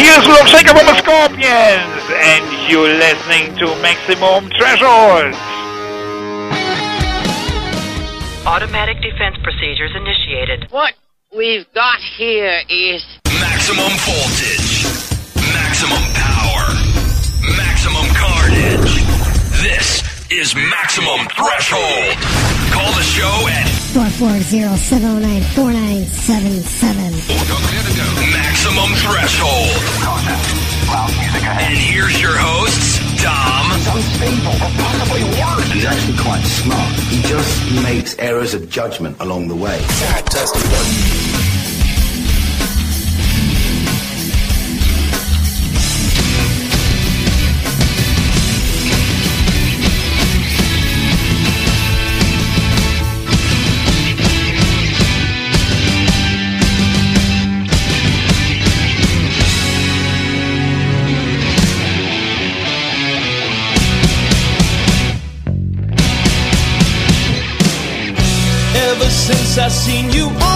Here's Love Shaker from the Scorpions, and you're listening to Maximum Threshold. Automatic defense procedures initiated. What we've got here is maximum voltage, maximum power, maximum carnage. This is Maximum Threshold. Call the show at 440 709 4977. Maximum Threshold. And here's your hosts, Dom. It's unstable, or possibly worse. He's actually quite smart. He just makes errors of judgment along the way. seen you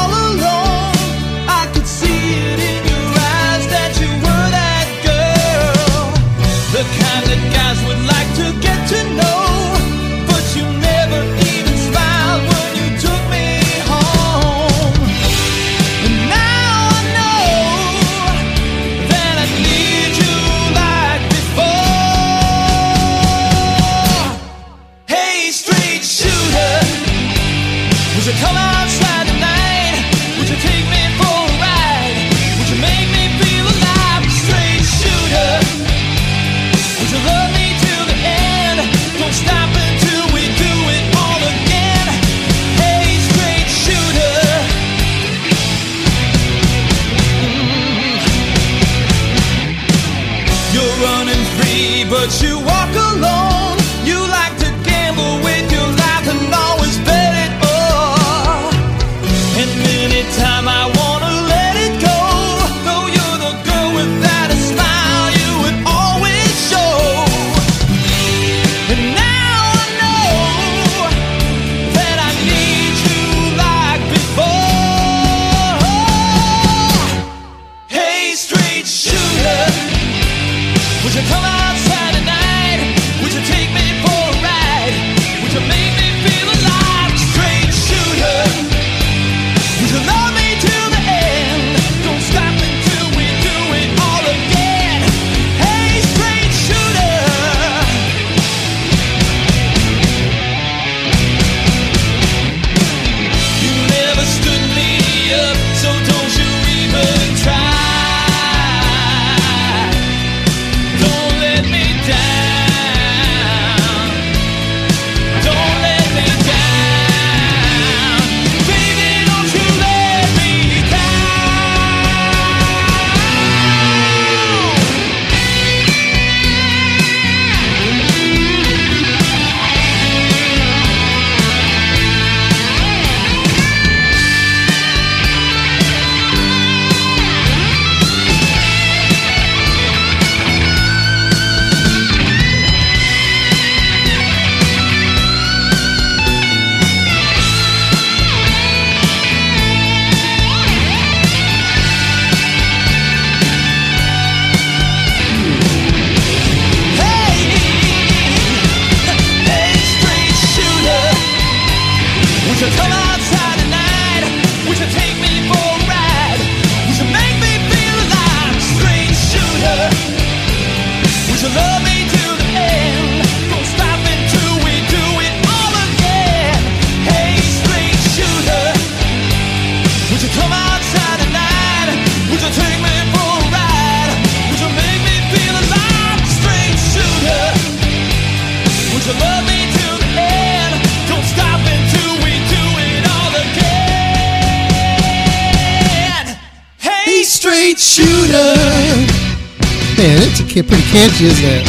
can't use that.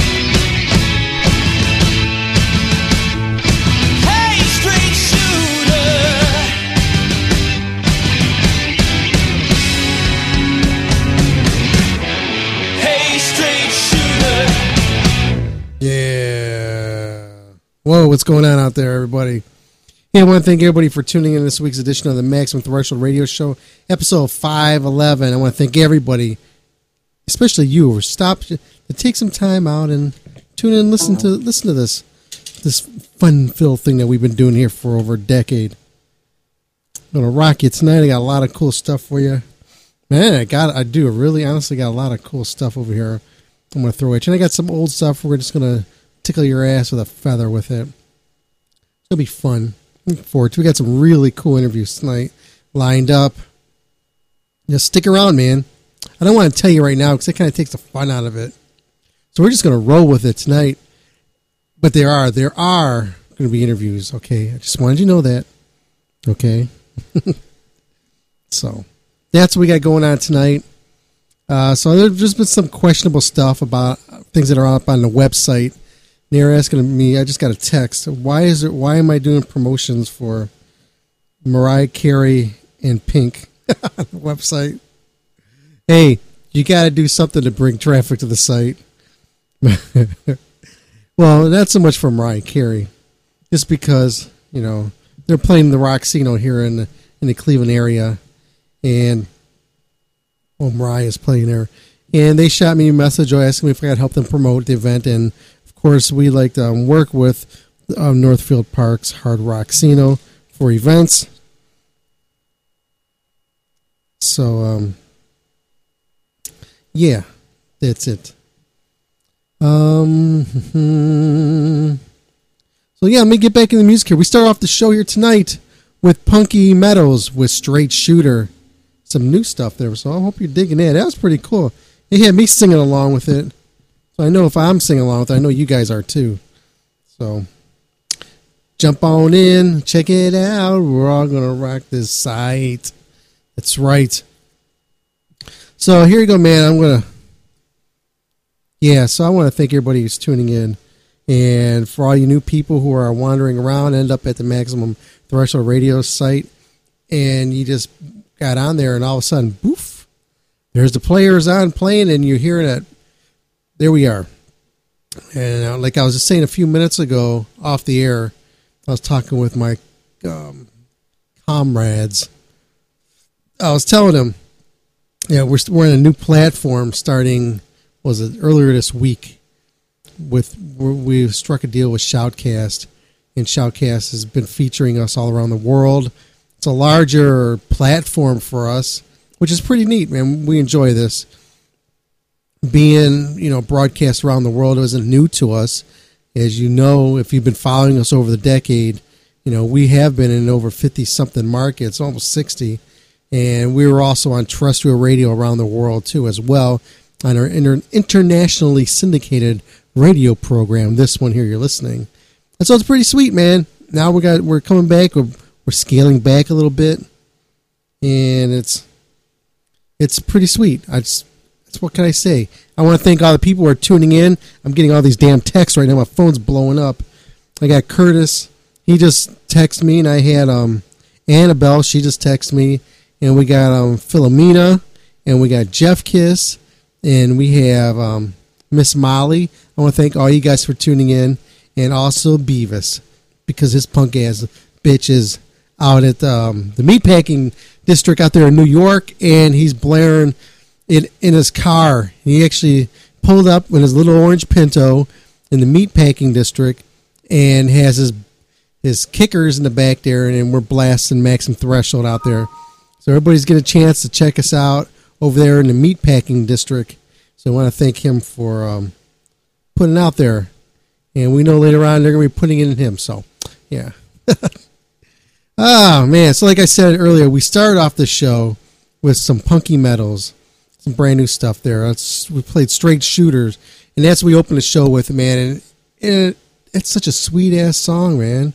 Yeah. Whoa, what's going on out there, everybody? Hey, I want to thank everybody for tuning in this week's edition of the Maximum Threshold Radio Show, episode 511. I want to thank everybody, especially you, who stopped, to take some time out and tune in listen to listen to this this fun filled thing that we've been doing here for over a decade. I'm gonna rock you tonight. I got a lot of cool stuff for you. Man, I got I do really honestly got a lot of cool stuff over here. I'm gonna throw you. And I got some old stuff. We're just gonna tickle your ass with a feather with it. It'll be fun. Looking forward to. We got some really cool interviews tonight lined up. Just stick around, man. I don't want to tell you right now because it kind of takes the fun out of it. So we're just gonna roll with it tonight. But there are there are going to be interviews. Okay, I just wanted you to know that. Okay. so that's what we got going on tonight. Uh, so there's just been some questionable stuff about things that are up on the website. They're asking me. I just got a text. Why is it? Why am I doing promotions for Mariah Carey and Pink on the website? Hey, you got to do something to bring traffic to the site. well, not so much for Mariah Carey, just because you know they're playing the Rocksino here in the, in the Cleveland area, and well, Mariah's playing there, and they shot me a message asking me if I could help them promote the event, and of course we like to um, work with um, Northfield Parks Hard Rocksino for events. So, um, yeah, that's it. Um, so yeah, let me get back in the music here. We start off the show here tonight with Punky Meadows with Straight Shooter. Some new stuff there, so I hope you're digging it. That was pretty cool. It had me singing along with it. So I know if I'm singing along with it, I know you guys are too. So jump on in, check it out. We're all gonna rock this site. That's right. So here you go, man. I'm gonna yeah, so I want to thank everybody who's tuning in. And for all you new people who are wandering around, end up at the Maximum Threshold Radio site, and you just got on there, and all of a sudden, boof, there's the players on playing, and you're hearing it. There we are. And uh, like I was just saying a few minutes ago off the air, I was talking with my um, comrades. I was telling them, yeah, we're, we're in a new platform starting was it earlier this week with we struck a deal with Shoutcast, and Shoutcast has been featuring us all around the world. It's a larger platform for us, which is pretty neat, man. We enjoy this. Being you know broadcast around the world isn't new to us, as you know if you've been following us over the decade. You know we have been in over fifty something markets, almost sixty, and we were also on terrestrial radio around the world too, as well on our inter- internationally syndicated radio program. This one here you're listening. And so it's pretty sweet, man. Now we got we're coming back. We're, we're scaling back a little bit, and it's it's pretty sweet. I just that's what can I say. I want to thank all the people who are tuning in. I'm getting all these damn texts right now. My phone's blowing up. I got Curtis. He just texted me, and I had um Annabelle. She just texted me, and we got um Philomena, and we got Jeff Kiss, and we have um, Miss Molly. I want to thank all you guys for tuning in, and also Beavis because his punk ass bitch is out at um, the meatpacking district out there in New York, and he's blaring it in his car. He actually pulled up in his little orange Pinto in the meatpacking district, and has his his kickers in the back there, and we're blasting Maximum Threshold out there. So everybody's get a chance to check us out over there in the meatpacking district. So I want to thank him for um, putting out there. And we know later on they're going to be putting it in him. So, yeah. oh, man. So, like I said earlier, we started off the show with some Punky Meadows, some brand new stuff there. It's, we played straight shooters. And that's what we opened the show with, man. And, and it, it's such a sweet ass song, man.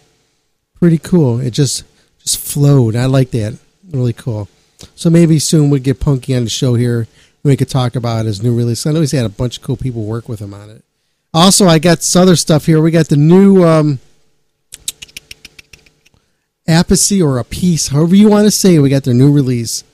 Pretty cool. It just just flowed. I like that. Really cool. So maybe soon we'll get Punky on the show here. We could talk about his new release. I know he's had a bunch of cool people work with him on it. Also, I got some other stuff here. We got the new um, Apathy or a piece, however you want to say. it. We got their new release,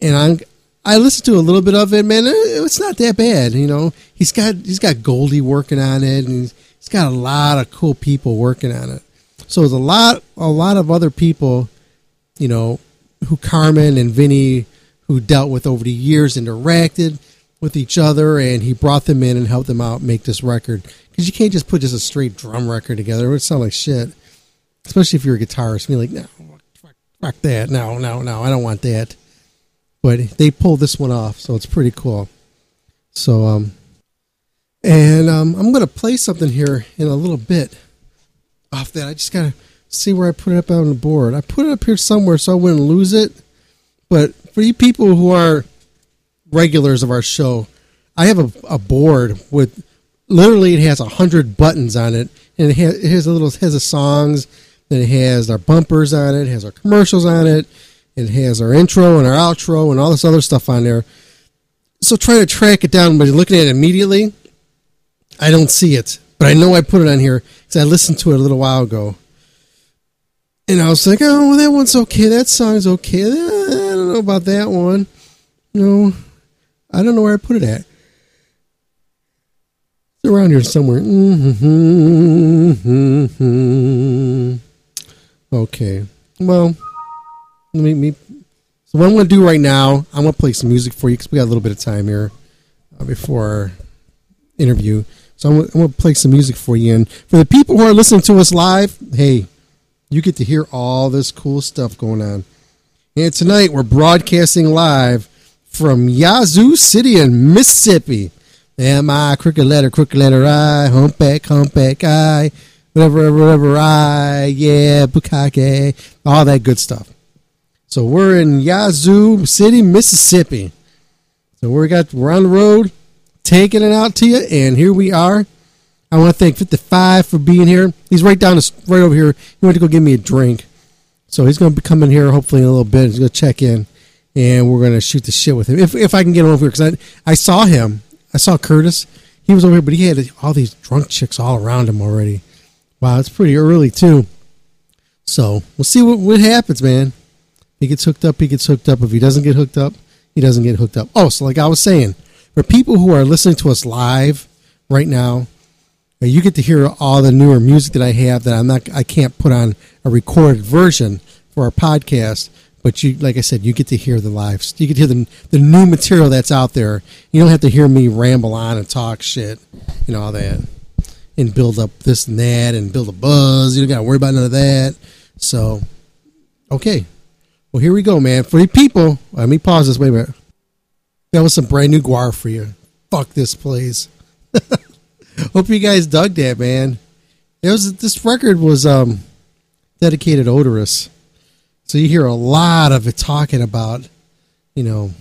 and I'm I listened to a little bit of it. Man, it's not that bad. You know, he's got he's got Goldy working on it, and he's got a lot of cool people working on it. So there's a lot a lot of other people, you know, who Carmine and Vinny, who dealt with over the years, interacted. with each other, and he brought them in and helped them out make this record. Because you can't just put just a straight drum record together; it would sound like shit. Especially if you're a guitarist, be like, no, fuck, fuck that, no, no, no, I don't want that. But they pulled this one off, so it's pretty cool. So, um, and um, I'm gonna play something here in a little bit off that. I just gotta see where I put it up on the board. I put it up here somewhere so I wouldn't lose it. But for you people who are regulars of our show, I have a, a board with literally it has a hundred buttons on it, and it has, it has a little has the songs, then it has our bumpers on it, it has our commercials on it, it has our intro and our outro and all this other stuff on there. So trying to track it down, but looking at it immediately, I don't see it, but I know I put it on here because I listened to it a little while ago. And I was like, oh, well, that one's okay. That song's okay. I don't know about that one. No, I don't know where I put it at. It's around here somewhere. Mm-hmm. Okay. Well, let me, me. So what I'm going to do right now, I'm going to play some music for you because we got a little bit of time here uh, before our interview. So I'm, I'm going to play some music for you. And for the people who are listening to us live, hey, you get to hear all this cool stuff going on. And tonight we're broadcasting live from Yazoo City in Mississippi. Am I crooked letter, crooked letter I, humpback, humpback I, whatever, whatever I, yeah, bukake, all that good stuff. So we're in Yazoo City, Mississippi. So we got we're on the road, taking it out to you, and here we are. I want to thank 55 for being here. He's right down, the, right over here. He went to go get me a drink, so he's going to be coming here hopefully in a little bit. He's going to check in, and we're going to shoot the shit with him if if I can get him over here because I I saw him. I saw Curtis. He was over here, but he had all these drunk chicks all around him already. Wow, it's pretty early too. So we'll see what, what happens, man. He gets hooked up, he gets hooked up. If he doesn't get hooked up, he doesn't get hooked up. Oh, so like I was saying, for people who are listening to us live right now, you get to hear all the newer music that I have that I'm not I can't put on a recorded version for our podcast. But you, like I said, you get to hear the live. You get to hear the the new material that's out there. You don't have to hear me ramble on and talk shit, and all that, and build up this and that and build a buzz. You don't got to worry about none of that. So, okay, well, here we go, man. For you people, let me pause this. Wait a minute. That was some brand new GWAR for you. Fuck this place. Hope you guys dug that, man. It was this record was um dedicated Oderus. So you hear a lot of it talking about, you know,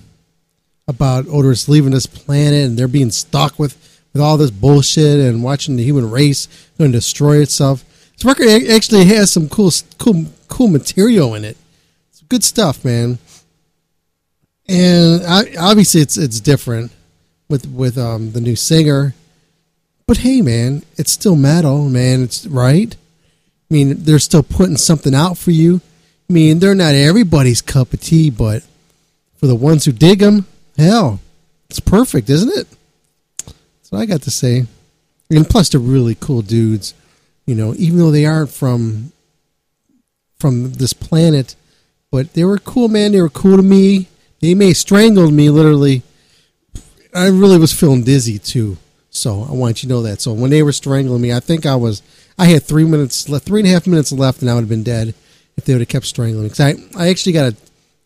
about Oderus leaving this planet and they're being stuck with with all this bullshit and watching the human race going to destroy itself. This record actually has some cool cool cool material in it It's good stuff, man. And obviously, it's it's different with with um, the new singer, but hey, man, it's still metal, man. It's right. I mean, they're still putting something out for you. I mean, they're not everybody's cup of tea, but for the ones who dig them, hell, it's perfect, isn't it? That's what I got to say. And plus, they're really cool dudes. You know, even though they aren't from from this planet, but they were cool, man. They were cool to me. They may strangled me, literally. I really was feeling dizzy too. So I want you to know that. So when they were strangling me, I think I was. I had three minutes left, three and a half minutes left, and I would have been dead if they would have kept strangling me. Because I, I actually got a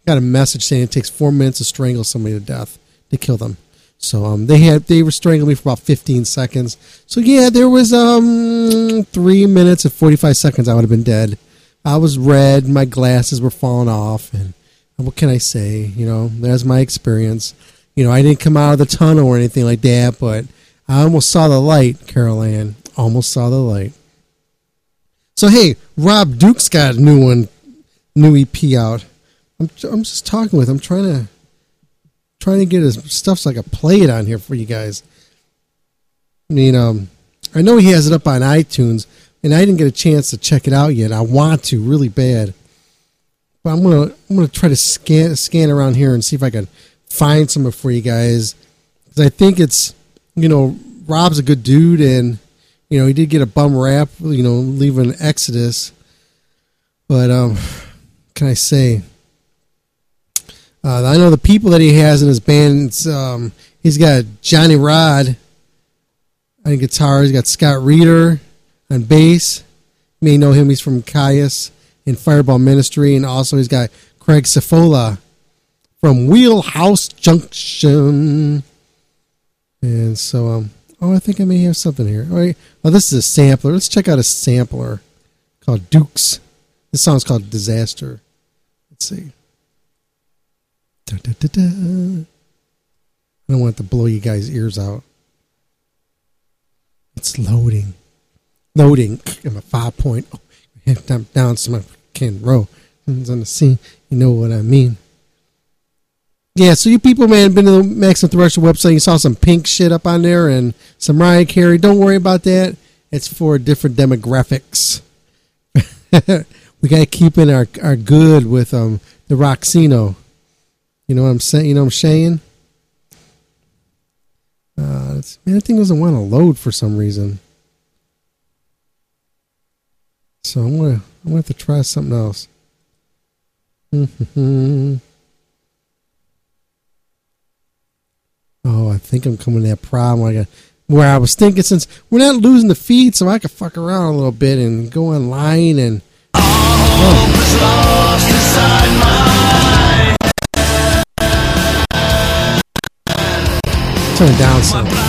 got a message saying it takes four minutes to strangle somebody to death to kill them. So um, they had they were strangling me for about 15 seconds. So yeah, there was um three minutes and 45 seconds. I would have been dead. I was red, my glasses were falling off, and what can I say? You know, that's my experience. You know, I didn't come out of the tunnel or anything like that, but I almost saw the light, Carol Ann. Almost saw the light. So hey, Rob Dukes got a new one, new EP out. I'm I'm just talking with. him, trying to trying to get his stuff so I can play it on here for you guys. I mean, um, I know he has it up on iTunes, and I didn't get a chance to check it out yet. I want to really bad, but I'm gonna I'm gonna try to scan scan around here and see if I can find some for you guys because I think it's you know Rob's a good dude and you know he did get a bum rap you know leaving Exodus, but um, can I say? Uh, I know the people that he has in his band. Um, He's got Johnny Rod on guitar. He's got Scott Reeder on bass. You may know him. He's from Kyuss and Fireball Ministry. And also he's got Craig Safola from Wheelhouse Junction. And so, um, oh, I think I may have something here. All right. Oh, this is a sampler. Let's check out a sampler called Dukes. This song's called Disaster. Let's see. Da, da, da. I don't want to blow you guys' ears out. It's loading. Loading. I'm a five point. Oh, down, down to my can row. It's on the scene. You know what I mean. Yeah, so you people, man, been to the Maximum Threshold website. You saw some pink shit up on there and some Mariah Carey. Don't worry about that. It's for different demographics. we got to keep in our, our good with um the Rocksino. You know what I'm saying? You know what I'm saying? Uh, man, that thing doesn't want to load for some reason. So I'm gonna I'm gonna have to try something else. oh, I think I'm coming to that problem. I got where I was thinking since we're not losing the feed, so I could fuck around a little bit and go online and. Turn it down some.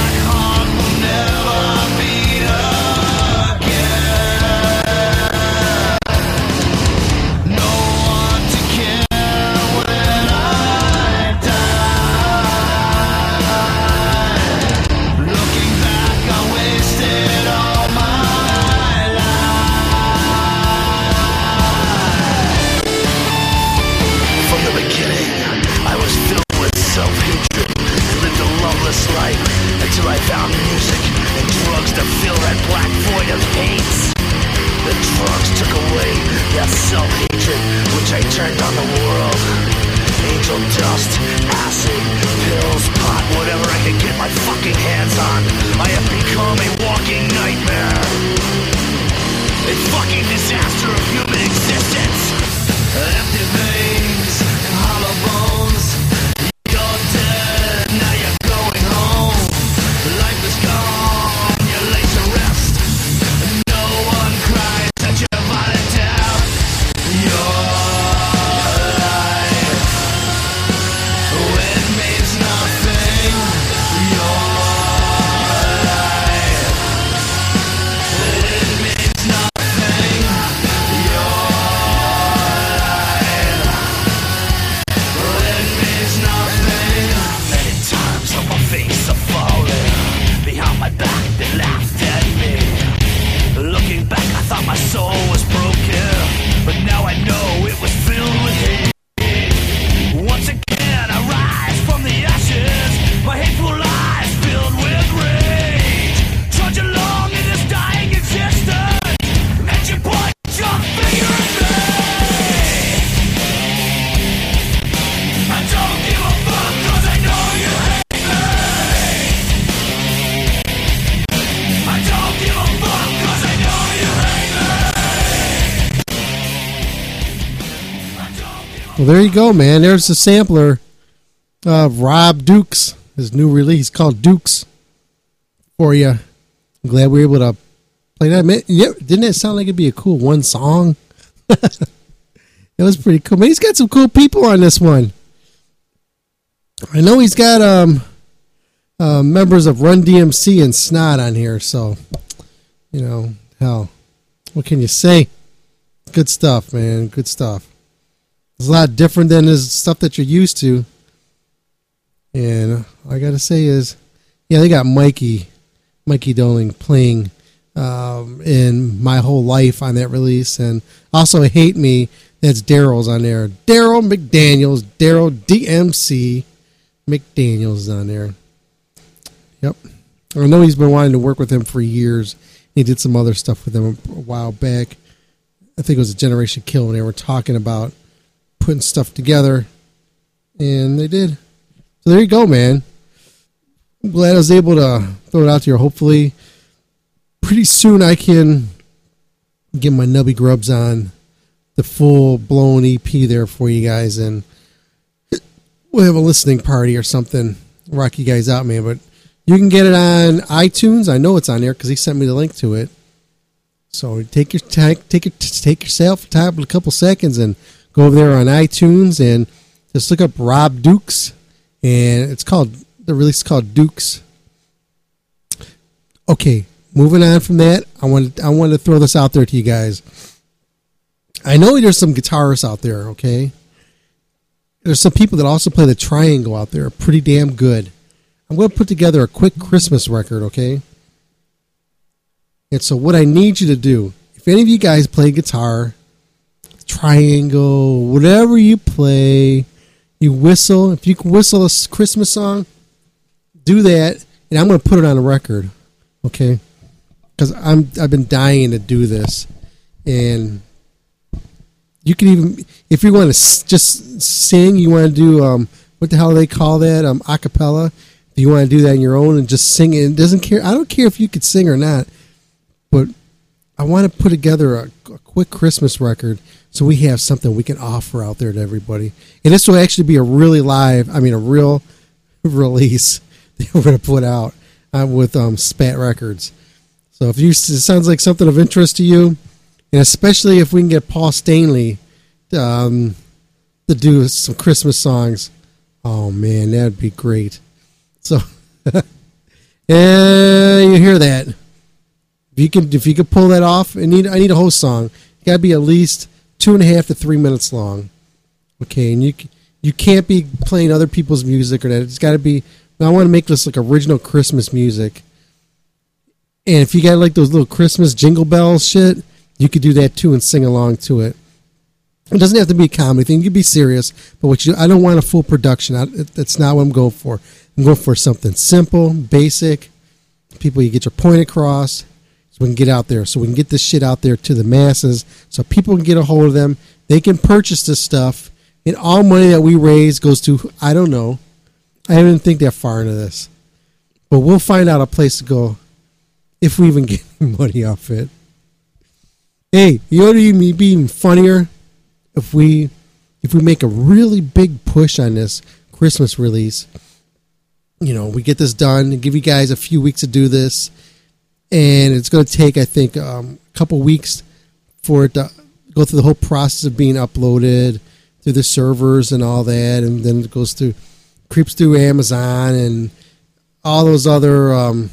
You go, man. There's the sampler of Rob Dukes, his new release called Dukes for you. I'm glad we were able to play that. Man, yeah, didn't it sound like it'd be a cool one song? it was pretty cool. Man, he's got some cool people on this one. I know he's got um, uh, members of Run DMC and Snot on here, so you know, hell, what can you say? Good stuff, man. Good stuff. It's a lot different than the stuff that you're used to. And all I got to say is, yeah, they got Mikey, Mikey Doling playing um, in my whole life on that release, and also Hate Me. That's Darryl's on there. Darryl McDaniels, Darryl DMC McDaniels on there. Yep, I know he's been wanting to work with him for years. He did some other stuff with him a while back. I think it was a Generation Kill when they were talking about putting stuff together, and they did. So there you go, man. I'm glad I was able to throw it out here. Hopefully, pretty soon I can get my Nubby Grubs on the full blown EP there for you guys, and we'll have a listening party or something rock you guys out, man. But you can get it on iTunes. I know it's on there because he sent me the link to it. So take your take take your, take yourself a couple seconds and go over there on iTunes and just look up Rob Dukes, and it's called the release is called Dukes. Okay, moving on from that, I want I want to throw this out there to you guys. I know there's some guitarists out there, okay? There's some people that also play the triangle out there, pretty damn good. I'm going to put together a quick Christmas record, okay? And so, what I need you to do, if any of you guys play guitar, triangle, whatever you play, you whistle, if you can whistle a Christmas song, do that, and I'm going to put it on a record, okay? Because I'm I've been dying to do this, and you can even if you want to just sing, you want to do um what the hell do they call that um acapella. If you want to do that on your own and just sing it, it doesn't care. I don't care if you could sing or not, but I want to put together a, a quick Christmas record so we have something we can offer out there to everybody. And this will actually be a really live, I mean, a real release that we're going to put out uh, with um, Spat Records. So if you it sounds like something of interest to you, and especially if we can get Paul Stanley um, to do some Christmas songs, oh man, that'd be great. So, yeah, you hear that? If you can, if you could pull that off, I need I need a whole song. It got to be at least two and a half to three minutes long. Okay, and you you can't be playing other people's music or that. It's got to be. I want to make this like original Christmas music. And if you got like those little Christmas jingle bells shit, you could do that too and sing along to it. It doesn't have to be a comedy thing. You can be serious, but what you I don't want a full production. I, that's not what I'm going for. I'm going for something simple, basic. People, you get your point across, we can get out there, so we can get this shit out there to the masses, so people can get a hold of them. They can purchase this stuff, and all money that we raise goes to I don't know. I didn't think that far into this, but we'll find out a place to go if we even get money off it. Hey, you know would be even funnier if we if we make a really big push on this Christmas release. You know, we get this done and give you guys a few weeks to do this, and it's going to take I think um, a couple weeks for it to go through the whole process of being uploaded through the servers and all that, and then it goes through creeps through Amazon and all those other um,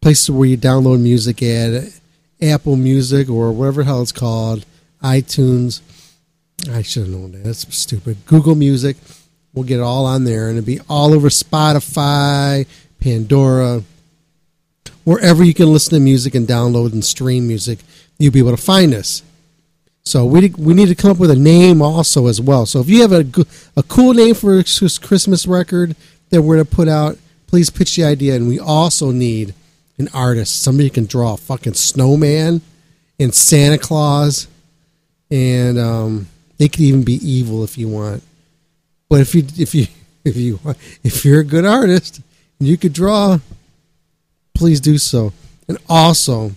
places where you download music at Apple Music or whatever hell it's called, iTunes. I should have known that. That's stupid. Google Music. We'll get it all on there, and it'll be all over Spotify, Pandora, wherever you can listen to music and download and stream music. You'll be able to find us. So we we need to come up with a name also as well. So if you have a a cool name for a Christmas record that we're to put out, please pitch the idea. And we also need an artist, somebody who can draw a fucking snowman and Santa Claus, and um, they could even be evil if you want. But if you if you if you if you're a good artist you could draw, please do so. And also,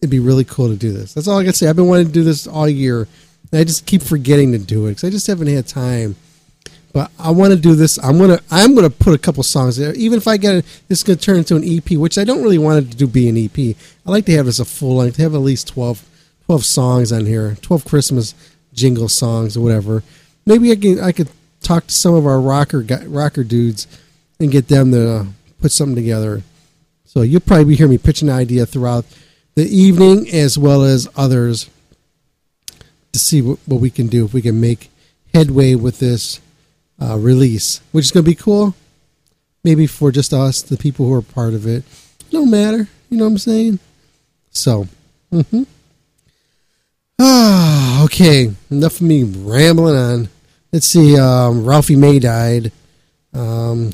it'd be really cool to do this. That's all I can say. I've been wanting to do this all year, and I just keep forgetting to do it because I just haven't had time. But I want to do this. I'm gonna I'm gonna put a couple songs there. Even if I get it, this is gonna turn into an EP, which I don't really want it to do be an EP. I like to have this a full length. Have at least 12, 12 songs on here, twelve Christmas jingle songs or whatever. Maybe I can I could talk to some of our rocker rocker dudes and get them to put something together. So you'll probably hear me pitch an idea throughout the evening as well as others to see what, what we can do if we can make headway with this uh, release, which is going to be cool. Maybe for just us, the people who are part of it, no matter. You know what I'm saying? So, hmm ah, okay. Enough of me rambling on. Let's see. Um, Ralphie May died. Um,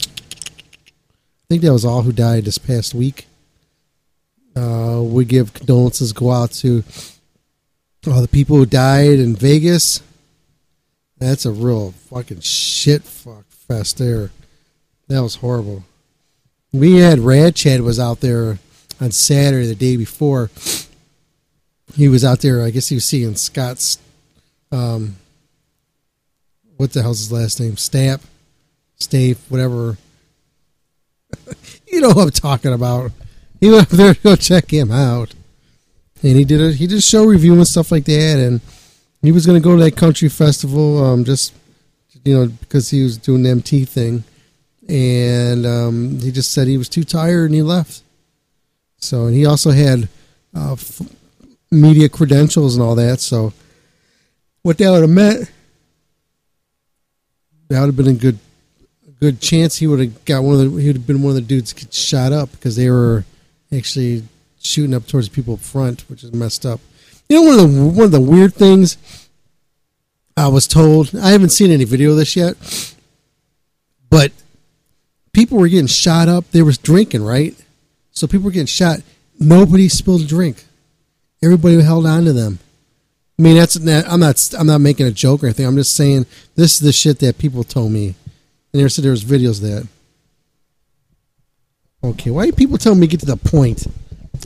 think that was all who died this past week. Uh, we give condolences go out to all the people who died in Vegas. That's a real fucking shit fuck fest there. That was horrible. We had Rad Chad was out there on Saturday the day before. He was out there. I guess he was seeing Scott's. Um, what the hell's his last name? Stamp. Stave, whatever. you know who I'm talking about. He went up there to go check him out, and he did a he did a show review and stuff like that, and he was going to go to that country festival, um, just you know because he was doing the MT thing, and um, he just said he was too tired and he left. So, and he also had uh, f- media credentials and all that. So, what that would have meant, that would have been a good, good chance he would have got one of the, he would have been one of the dudes shot up because they were actually shooting up towards people up front, which is messed up. You know, one of the one of the weird things I was told. I haven't seen any video of this yet, but people were getting shot up. They was drinking, right? So people were getting shot. Nobody spilled a drink. Everybody held on to them. I mean, that's I'm not I'm not making a joke or anything. I'm just saying this is the shit that people told me, and they said there videos that. Okay, why do people tell me to get to the point?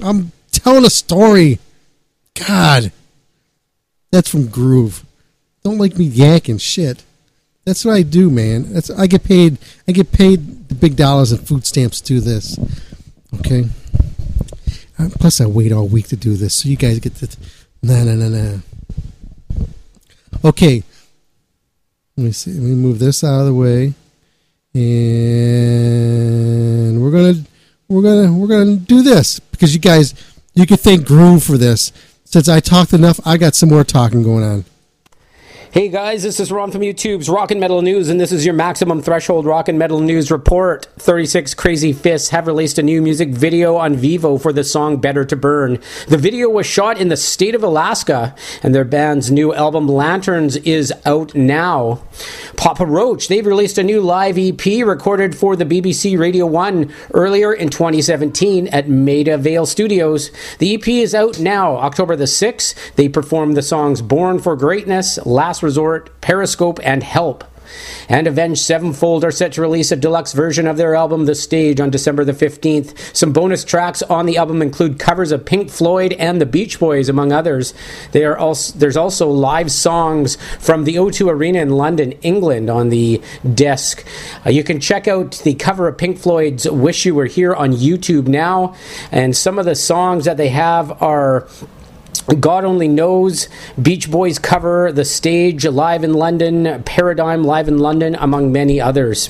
I'm telling a story. God, that's from Groove. Don't like me yakking shit. That's what I do, man. That's I get paid. I get paid the big dollars in food stamps to do this. Okay. Uh, Plus, I wait all week to do this, so you guys get to. Nah, nah, nah, nah. Okay. Let me see. Let me move this out of the way, and we're gonna we're gonna we're gonna do this because you guys you can thank Groove for this. Since I talked enough, I got some more talking going on. Hey guys, this is Ron from YouTube's Rock and Metal News, and this is your Maximum Threshold Rock and Metal News report. 36 Crazyfists have released a new music video on Vevo for the song Better to Burn. The video was shot in the state of Alaska, and their band's new album Lanterns is out now. Papa Roach, they've released a new live EP recorded for the BBC Radio 1 earlier in 2017 at Maida Vale Studios. The EP is out now, October the 6th. They performed the songs Born for Greatness, Last Resort, Periscope, and Help. And Avenged Sevenfold are set to release a deluxe version of their album The Stage on December the 15th. Some bonus tracks on the album include covers of Pink Floyd and the Beach Boys, among others. Also, there's also live songs from the O2 Arena in London, England on the disc. Uh, you can check out the cover of Pink Floyd's Wish You Were Here on YouTube now. And some of the songs that they have are God Only Knows, Beach Boys cover, The Stage live in London, Paradigm live in London, among many others.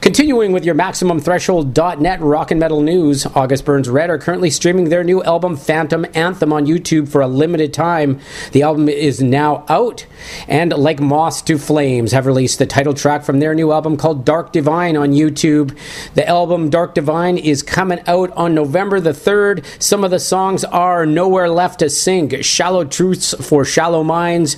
Continuing with your MaximumThreshold.net rock and metal news, August Burns Red are currently streaming their new album Phantom Anthem on YouTube for a limited time. The album is now out, and Like Moths to Flames have released the title track from their new album called Dark Divine on YouTube. The album Dark Divine is coming out on November the 3rd. Some of the songs are Nowhere Left to Shallow Truths for Shallow Minds,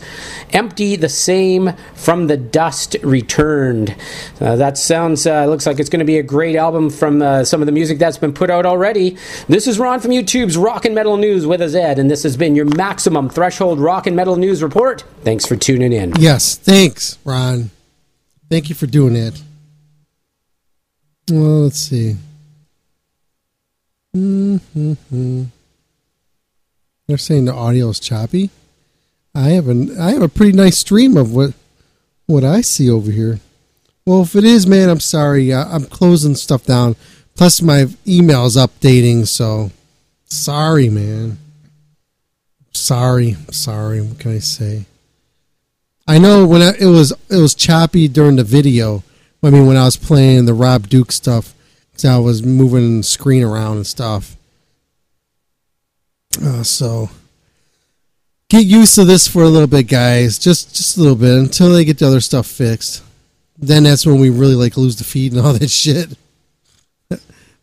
Empty the Same, From the Dust Returned. Uh, that sounds, uh, looks like it's going to be a great album from uh, some of the music that's been put out already. This is Ron from YouTube's Rock and Metal News with a Z, and this has been your Maximum Threshold Rock and Metal News Report. Thanks for tuning in. Yes, thanks, Ron. Thank you for doing it. Well, let's see. Mm-hmm. They're saying the audio is choppy. I have an I have a pretty nice stream of what what I see over here. Well, if it is, man, I'm sorry. I, I'm closing stuff down. Plus, my email's updating, so sorry, man. Sorry, sorry. What can I say? I know when I, it was it was choppy during the video. I mean, when I was playing the Rob Duke stuff, 'cause I was moving the screen around and stuff. Uh, so get used to this for a little bit, guys. Just just a little bit until they get the other stuff fixed. Then that's when we really like lose the feed and all that shit.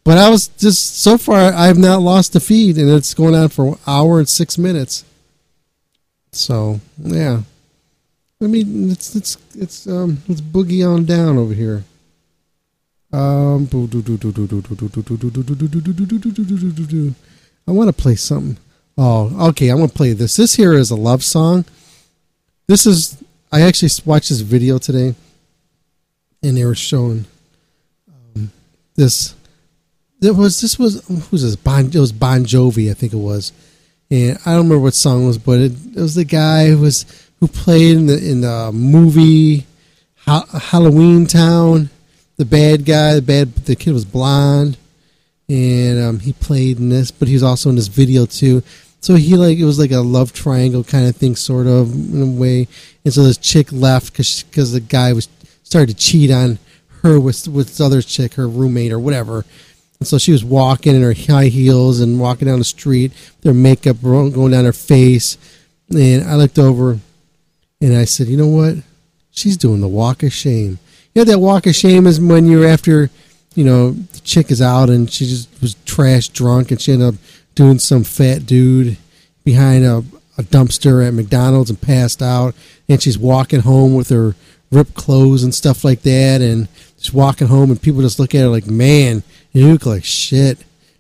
But I was just so far I have not lost the feed and it's going on for an hour and six minutes. So yeah. I mean it's it's it's um let's boogie on down over here. Um I want to play something. Oh, okay. I'm gonna play this. This here is a love song. This is. I actually watched this video today, and they were showing um, this. It was this was who's this? Bon. It was Bon Jovi, I think it was, and I don't remember what song it was, but it, it was the guy who was who played in the in the movie ha- Halloween Town. the bad guy. The bad the kid was blonde, and um, he played in this, but he was also in this video too. So he like it was like a love triangle kind of thing, sort of in a way. And so this chick left because the guy was started to cheat on her with with this other chick, her roommate or whatever. And so she was walking in her high heels and walking down the street, their makeup going down her face. And I looked over and I said, you know what? She's doing the walk of shame. You know that walk of shame is when you're after, you know, the chick is out and she just was trash drunk and she ended up doing some fat dude behind a, a dumpster at McDonald's and passed out. And she's walking home with her ripped clothes and stuff like that. And just walking home and people just look at her like, man, you look like shit.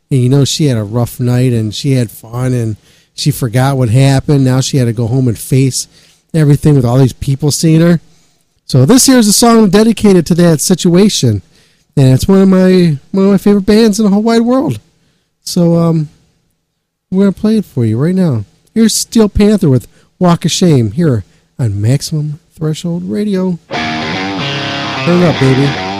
And you know she had a rough night and she had fun and she forgot what happened. Now she had to go home and face everything with all these people seeing her. So this here is a song dedicated to that situation, and it's one of my one of my favorite bands in the whole wide world. So um, we're gonna play it for you right now. Here's Steel Panther with "Walk of Shame" here on Maximum Threshold Radio. Turn it up, baby.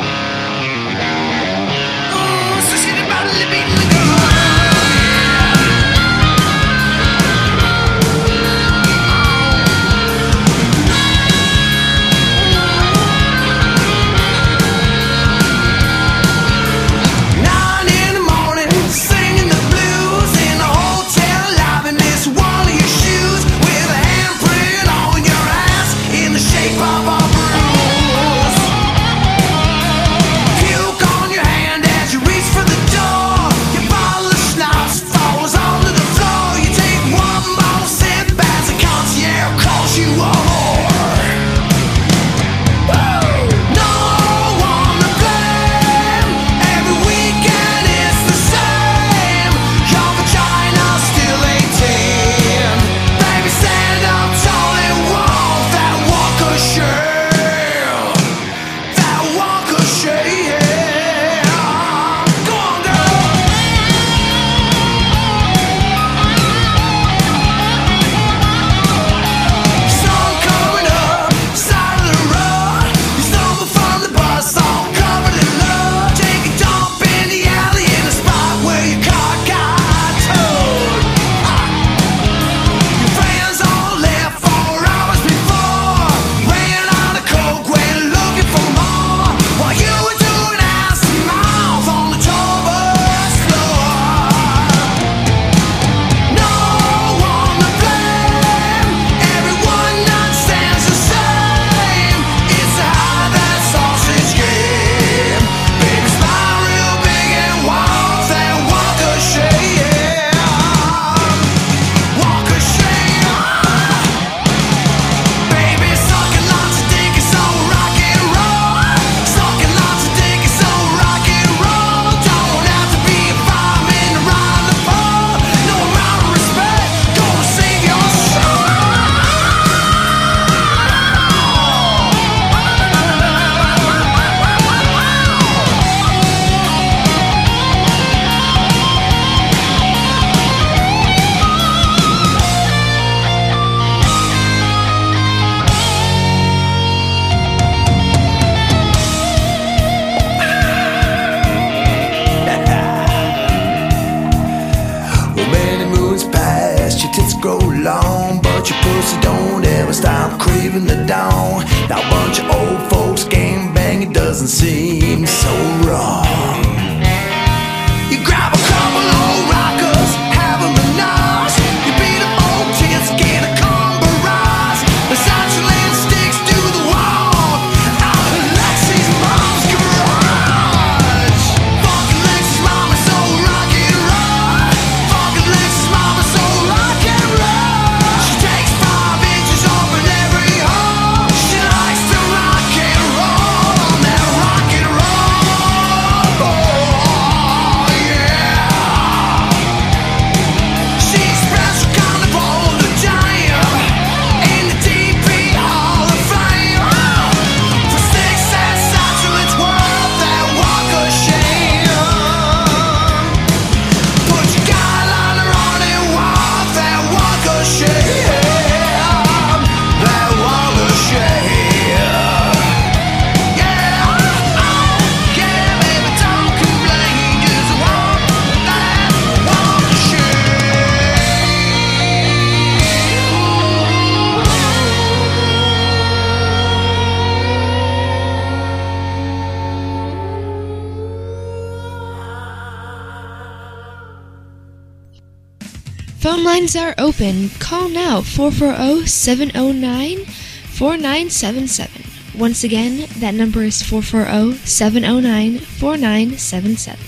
open. Call now 440 709 4977. Once again, that number is 440 709 4977.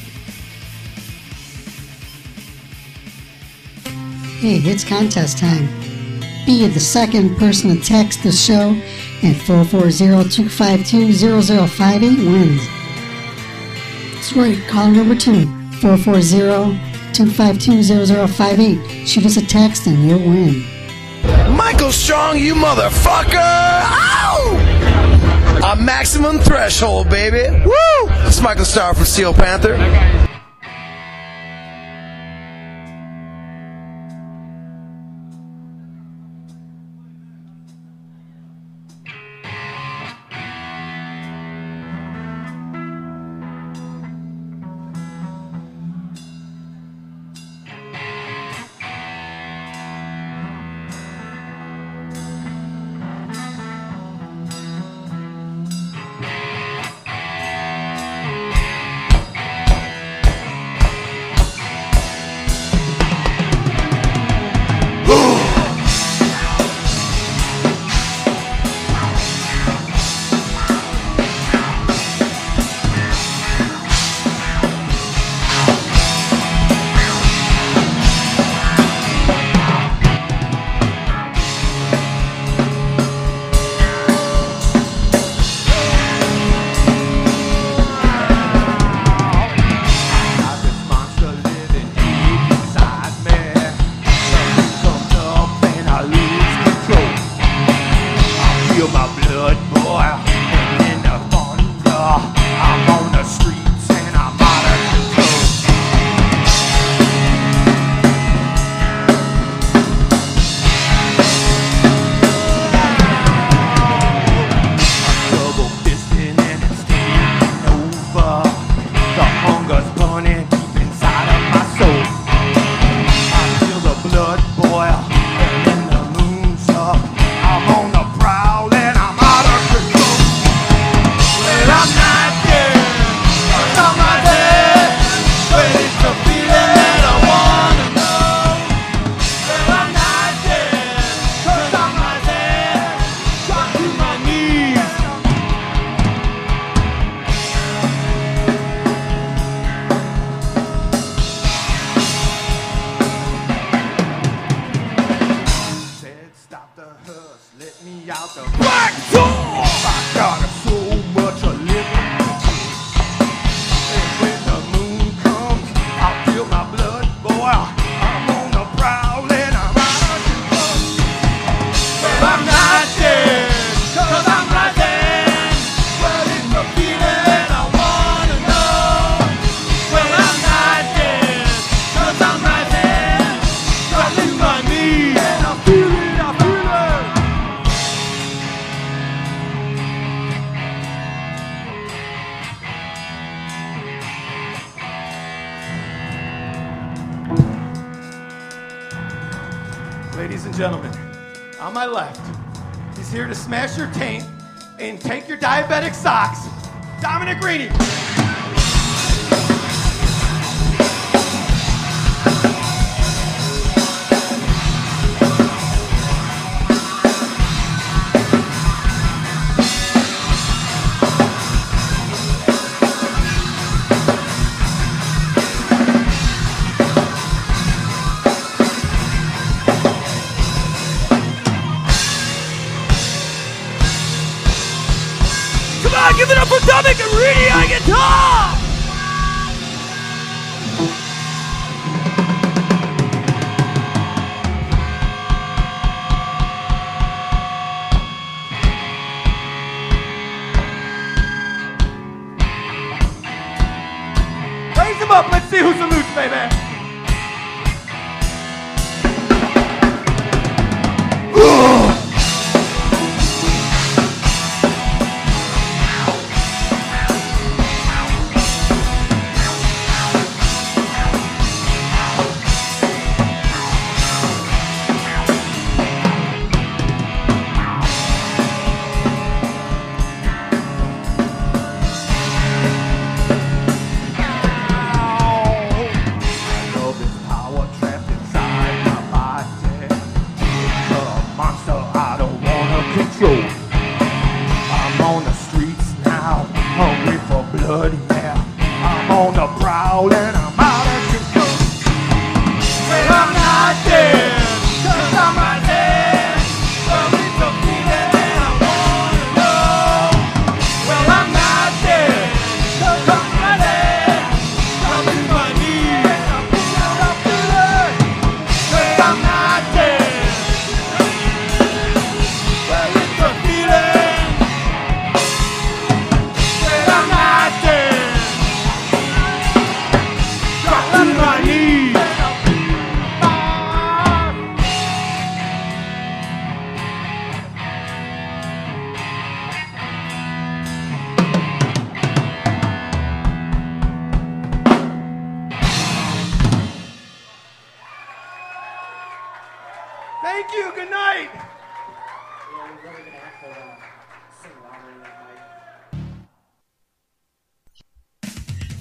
Hey, it's contest time. Be the second person to text the show at 440-252-0058 wins. That's right, call number two, 440 252-0058. Shoot us a text and you'll win. Michael Starr, you motherfucker! Ow! A maximum threshold, baby. Woo! It's Michael Starr from Steel Panther.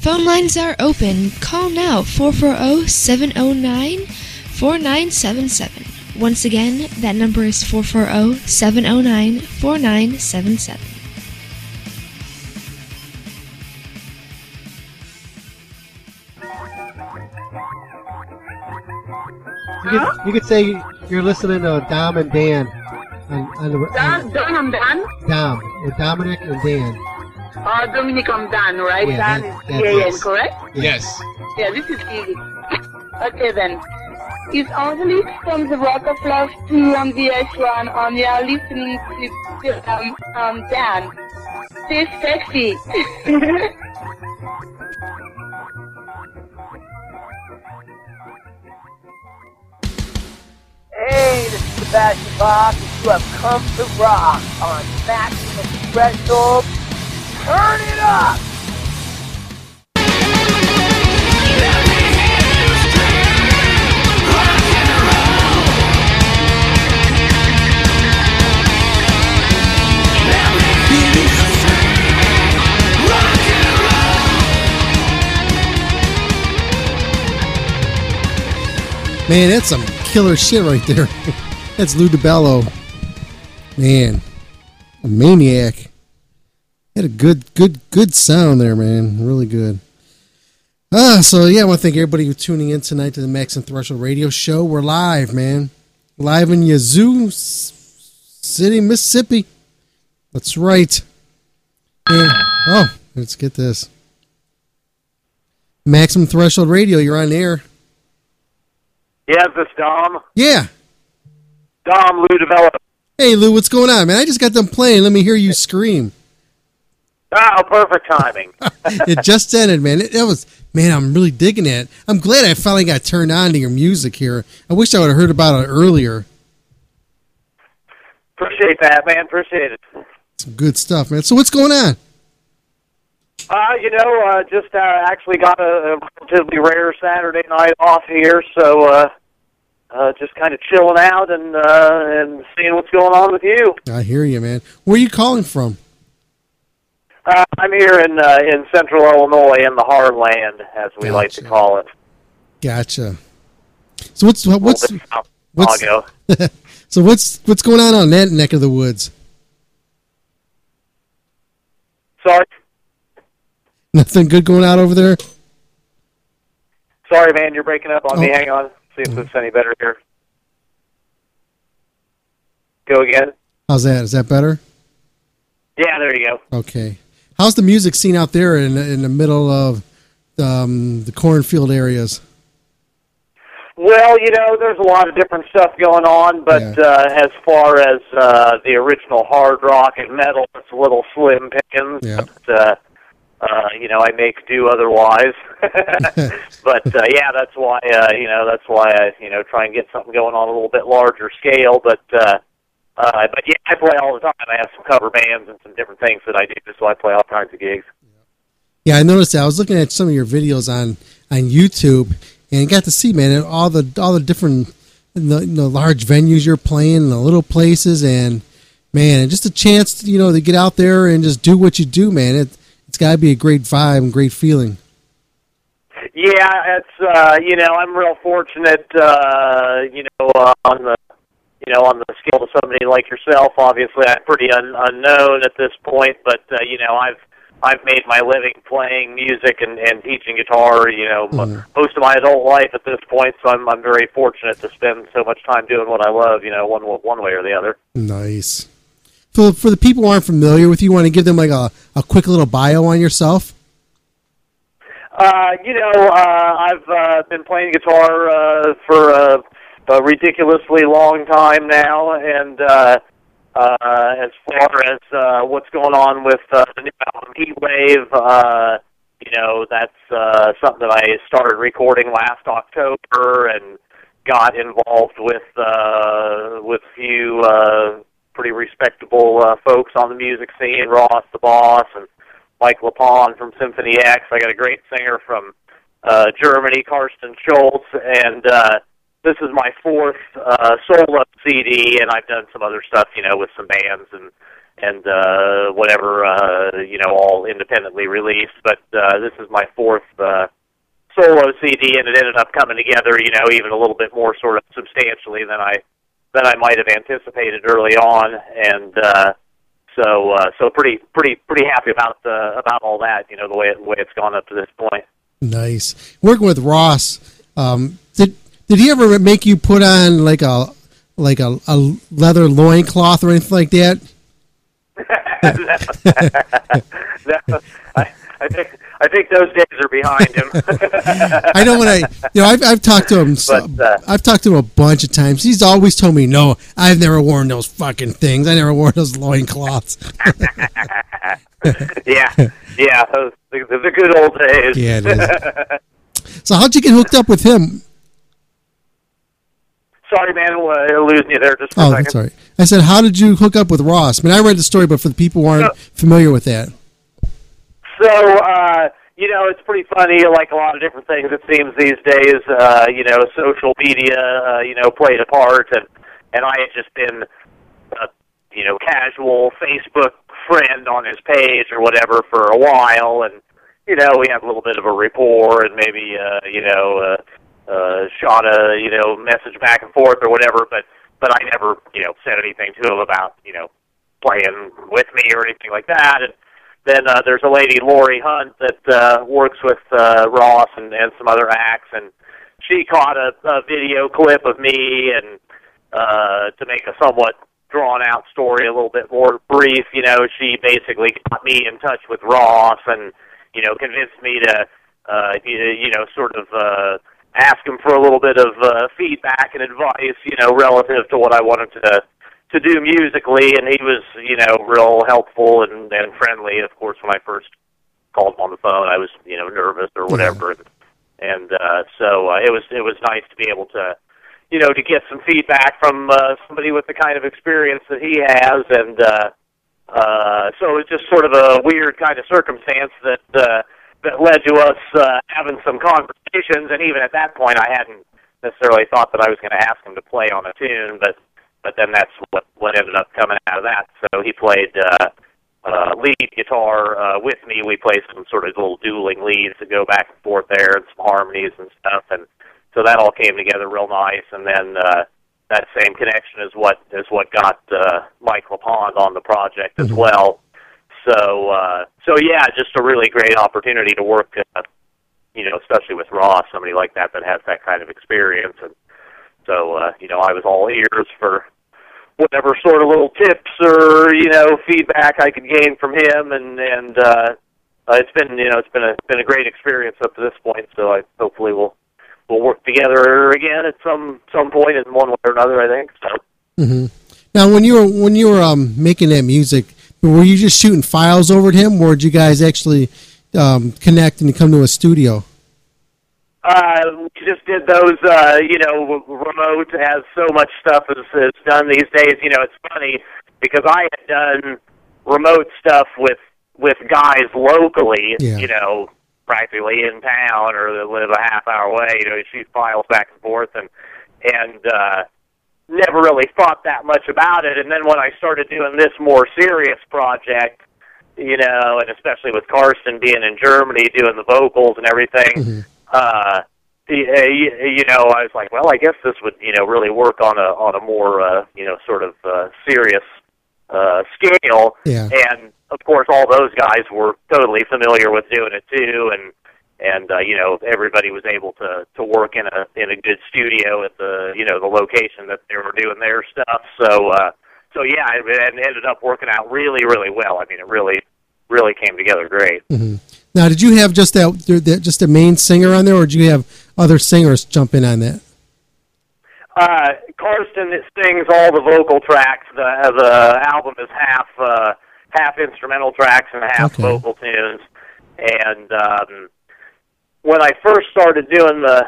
Phone lines are open. Call now oh, 440 709 4977. Once again, that number is oh, 440 709 4977. You could, you could say you're listening to Dom and Dan. On, on the, Dan, Dan and Dan? Dom, Dominic and Dan. Uh, Dominic and Dan, right? Yeah, Dan that- is that- DAN, yes. correct? Yes. Yeah, this is easy. okay then. It's Angelique from the Rock of Love 2 on VH1 and you are listening to um, um, Dan. Stay sexy. Hey, this is Sebastian Bach, and you have come to rock on Maximum Threshold. Turn it up! Man, that's some killer shit right there. that's Lou Di Bello. Man, a maniac. Had a good, good, good sound there, man. Really good. Ah, so yeah, I want to thank everybody for tuning in tonight to the Maximum Threshold Radio Show. We're live, man. Live in Yazoo City, Mississippi. That's right. And- oh, let's get this. Maximum Threshold Radio, you're on air. Yeah, is this Dom? Yeah. Dom Lou Di Bello. Hey Lou, what's going on, man? I just got done playing. Let me hear you scream. Oh, perfect timing. it just ended, man. It, it was, man. I'm really digging it. I'm glad I finally got turned on to your music here. I wish I would have heard about it earlier. Appreciate that, man. Appreciate it. Some good stuff, man. So what's going on? Uh, you know, uh, just uh, actually got a, a relatively rare Saturday night off here, so uh, uh, just kind of chilling out and uh, and seeing what's going on with you. I hear you, man. Where are you calling from? Uh, I'm here in uh, in Central Illinois, in the Heartland, as we like to call it. Gotcha. So what's what's Little bit south of what's so what's what's going on on that neck of the woods? Sorry, Nothing good going out over there. sorry, man, you're breaking up on me. Oh. Hang on, see if it's any better here. Go again. How's that? Is that better? Yeah, there you go. Okay. How's the music scene out there in in the middle of um, the cornfield areas? Well, you know, there's a lot of different stuff going on, but uh, as far as uh, the original hard rock and metal, it's a little slim pickings. Yeah. But, uh, uh, you know, I make do otherwise. but uh, yeah, that's why uh, you know that's why I you know try and get something going on a little bit larger scale. But uh, uh, but yeah, I play all the time. I have some cover bands and some different things that I do, so I play all kinds of gigs. Yeah, I noticed that. I was looking at some of your videos on on YouTube and got to see, man, all the all the different the, the large venues you're playing, and the little places, and man, just a chance, to, you know, to get out there and just do what you do, man. It it's got to be a great vibe and great feeling. Yeah, it's uh, you know I'm real fortunate. Uh, you know uh, on the you know on the scale to somebody like yourself. Obviously, I'm pretty un- unknown at this point, but uh, you know I've I've made my living playing music and, and teaching guitar, you know, m Mhm. most of my adult life at this point. So I'm I'm very fortunate to spend so much time doing what I love, you know, one one way or the other. Nice. For for the people who aren't familiar with you, want to give them like a, a quick little bio on yourself? Uh, you know, uh, I've uh, been playing guitar uh, for a, a ridiculously long time now, and uh, uh, as far as uh, what's going on with uh, the new album Heat Wave, uh, you know, that's uh, something that I started recording last October and got involved with uh, with a few uh, pretty respectable uh, folks on the music scene, Ross the Boss and Mike LePond from Symphony X. I got a great singer from uh, Germany, Karsten Schultz, and uh, this is my fourth uh, solo CD, and I've done some other stuff, you know, with some bands and and uh, whatever, uh, you know, all independently released. But uh, this is my fourth uh, solo CD, and it ended up coming together, you know, even a little bit more sort of substantially than I than I might have anticipated early on, and. uh so uh, so pretty pretty pretty happy about uh, about all that. You know the way it, the way it's gone up to this point. Nice. Working with Ross, um, did did he ever make you put on like a like a, a leather loincloth or anything like that? No, I, I think I think those days are behind him. I know when I, you know, I've, I've talked to him. so- But, uh, I've talked to him a bunch of times. He's always told me, "No, I've never worn those fucking things. I never wore those loincloths." yeah, yeah, the, the good old days. Yeah, it so how'd you get hooked up with him? Sorry, man, uh, losing you there just for Oh, a second. that's all right. I said, how did you hook up with Ross? I mean, I read the story, but for the people who aren't familiar with that, So, uh, you know, it's pretty funny, like a lot of different things it seems these days, uh, you know, social media, uh, you know, played a part and, and I had just been, a, you know, casual Facebook friend on his page or whatever for a while and, you know, we had a little bit of a rapport and maybe, uh, you know, uh, uh, shot a, you know, message back and forth or whatever, but, but I never, you know, said anything to him about, you know, playing with me or anything like that. And then uh, there's a lady, Lori Hunt, that uh, works with uh, Ross and, and some other acts, and she caught a, a video clip of me, and uh, to make a somewhat drawn out story a little bit more brief, you know, she basically got me in touch with Ross and, you know, convinced me to, uh, you, you know, sort of uh, ask him for a little bit of uh, feedback and advice, you know, relative to what I wanted to to do musically, and he was, you know, real helpful and, and friendly. Of course, when I first called him on the phone, I was, you know, nervous or whatever, and, and uh, so uh, it was it was nice to be able to, you know, to get some feedback from uh, somebody with the kind of experience that he has, and uh, uh, so it was just sort of a weird kind of circumstance that uh, that led to us uh, having some conversations, and even at that point, I hadn't necessarily thought that I was going to ask him to play on a tune, but but then that's what what ended up coming out of that. So he played uh, uh, lead guitar uh, with me. We played some sort of little dueling leads to go back and forth there, and some harmonies and stuff, and so that all came together real nice. And then uh, that same connection is what is what got uh, Mike LePond on the project as well. So uh, so yeah, just a really great opportunity to work. Uh, you know, especially with Ross, somebody like that that has that kind of experience and so, uh, you know, I was all ears for whatever sort of little tips or, you know, feedback I could gain from him and, and, uh, uh, it's been, you know, it's been a, been a great experience up to this point. So I hopefully we'll, we'll work together again at some, some point in one way or another, I think. So, hmm now when you were when you were um, making that music, were you just shooting files over to him, or did you guys actually um, connect and come to a studio? Uh, we just did those, uh, you know, remote as so much stuff is, is done these days. You know, it's funny because I had done remote stuff with, with guys locally, Yeah. you know, practically in town or that live a half hour away, you know, you shoot files back and forth and, and, uh, never really thought that much about it. And then when I started doing this more serious project, you know, and especially with Karsten being in Germany doing the vocals and everything, uh, y- uh, you, you know, I was like, well, I guess this would, you know, really work on a on a more, uh, you know, sort of uh, serious uh, scale. Yeah. And of course, all those guys were totally familiar with doing it too, and and uh, you know everybody was able to to work in a in a good studio at the you know the location that they were doing their stuff. So uh, so yeah, it, it ended up working out really really well. I mean, it really really came together great. hmm Now, did you have just that, that just a main singer on there, or did you have other singers jump in on that? Uh, Karsten sings all the vocal tracks. The the album is half uh, half instrumental tracks and half Okay. vocal tunes. And um, when I first started doing the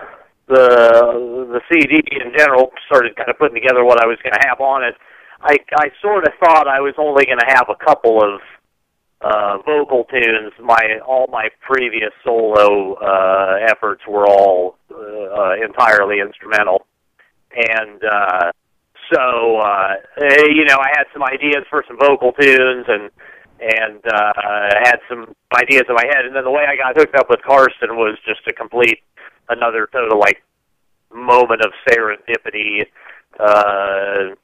the the CD in general, started kind of putting together what I was going to have on it. I I sort of thought I was only going to have a couple of uh, vocal tunes. My all my previous solo uh, efforts were all uh, uh, entirely instrumental, and uh, so uh, eh, you know I had some ideas for some vocal tunes and and uh, had some ideas in my head. And then the way I got hooked up with Karsten was just a complete another total like moment of serendipity. Uh,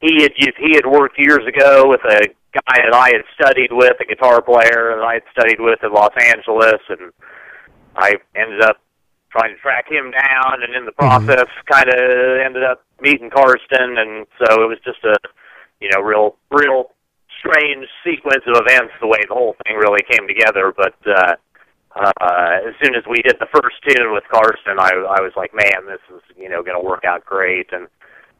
he had he had worked years ago with a guy that I had studied with, a guitar player that I had studied with in Los Angeles, and I ended up trying to track him down, and in the process, kind of ended up meeting Karsten, and so it was just a you know real real strange sequence of events the way the whole thing really came together. But uh, uh, as soon as we did the first tune with Karsten, I I was like, man, this is you know going to work out great, and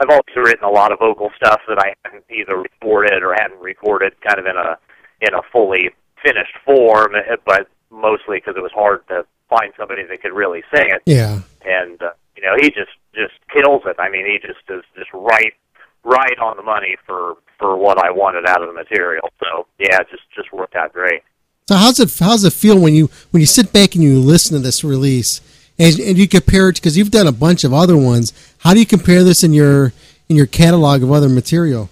I've also written a lot of vocal stuff that I hadn't either recorded or hadn't recorded kind of in a in a fully finished form, eh, but mostly because it was hard to find somebody that could really sing it. Yeah. And uh, you know, he just just kills it. I mean, he just is just right right on the money for for what I wanted out of the material. So yeah, it just just worked out great. So how's it how's it feel when you when you sit back and you listen to this release and, and you compare it because you've done a bunch of other ones? How do you compare this in your in your catalog of other material?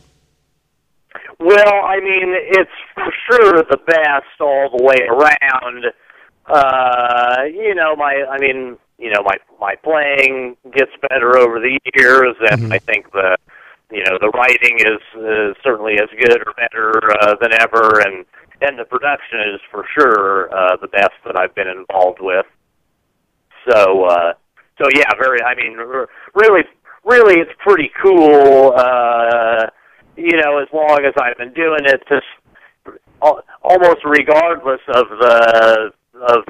Well, I mean, it's for sure the best all the way around. Uh, you know, my, I mean, you know, my my playing gets better over the years, and I think the, you know, the writing is uh, certainly as good or better uh, than ever, and and the production is for sure uh, the best that I've been involved with. So, uh, so yeah, very. I mean, really, really, it's pretty cool. Uh, you know, as long as I've been doing it, just al- almost regardless of the of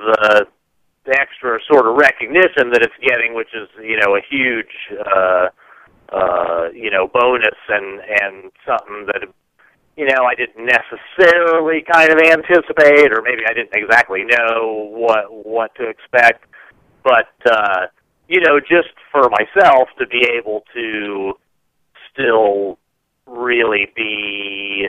the extra sort of recognition that it's getting, which is you know a huge uh, uh, you know bonus and and something that you know I didn't necessarily kind of anticipate, or maybe I didn't exactly know what what to expect, but uh, you know just for myself to be able to still really be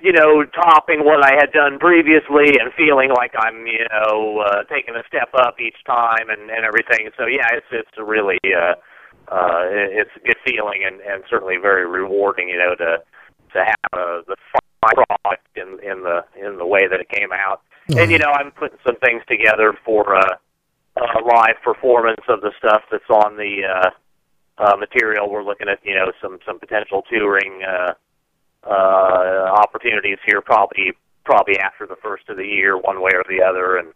you know, topping what I had done previously and feeling like I'm, you know, uh, taking a step up each time and, and everything. So yeah, it's it's a really uh, uh, it's a good feeling and, and certainly very rewarding, you know, to to have uh, the final product in in the in the way that it came out. And you know, I'm putting some things together for uh, a live performance of the stuff that's on the uh, uh, material. We're looking at you know some some potential touring. Uh, uh, opportunities here, probably probably after the first of the year, one way or the other, and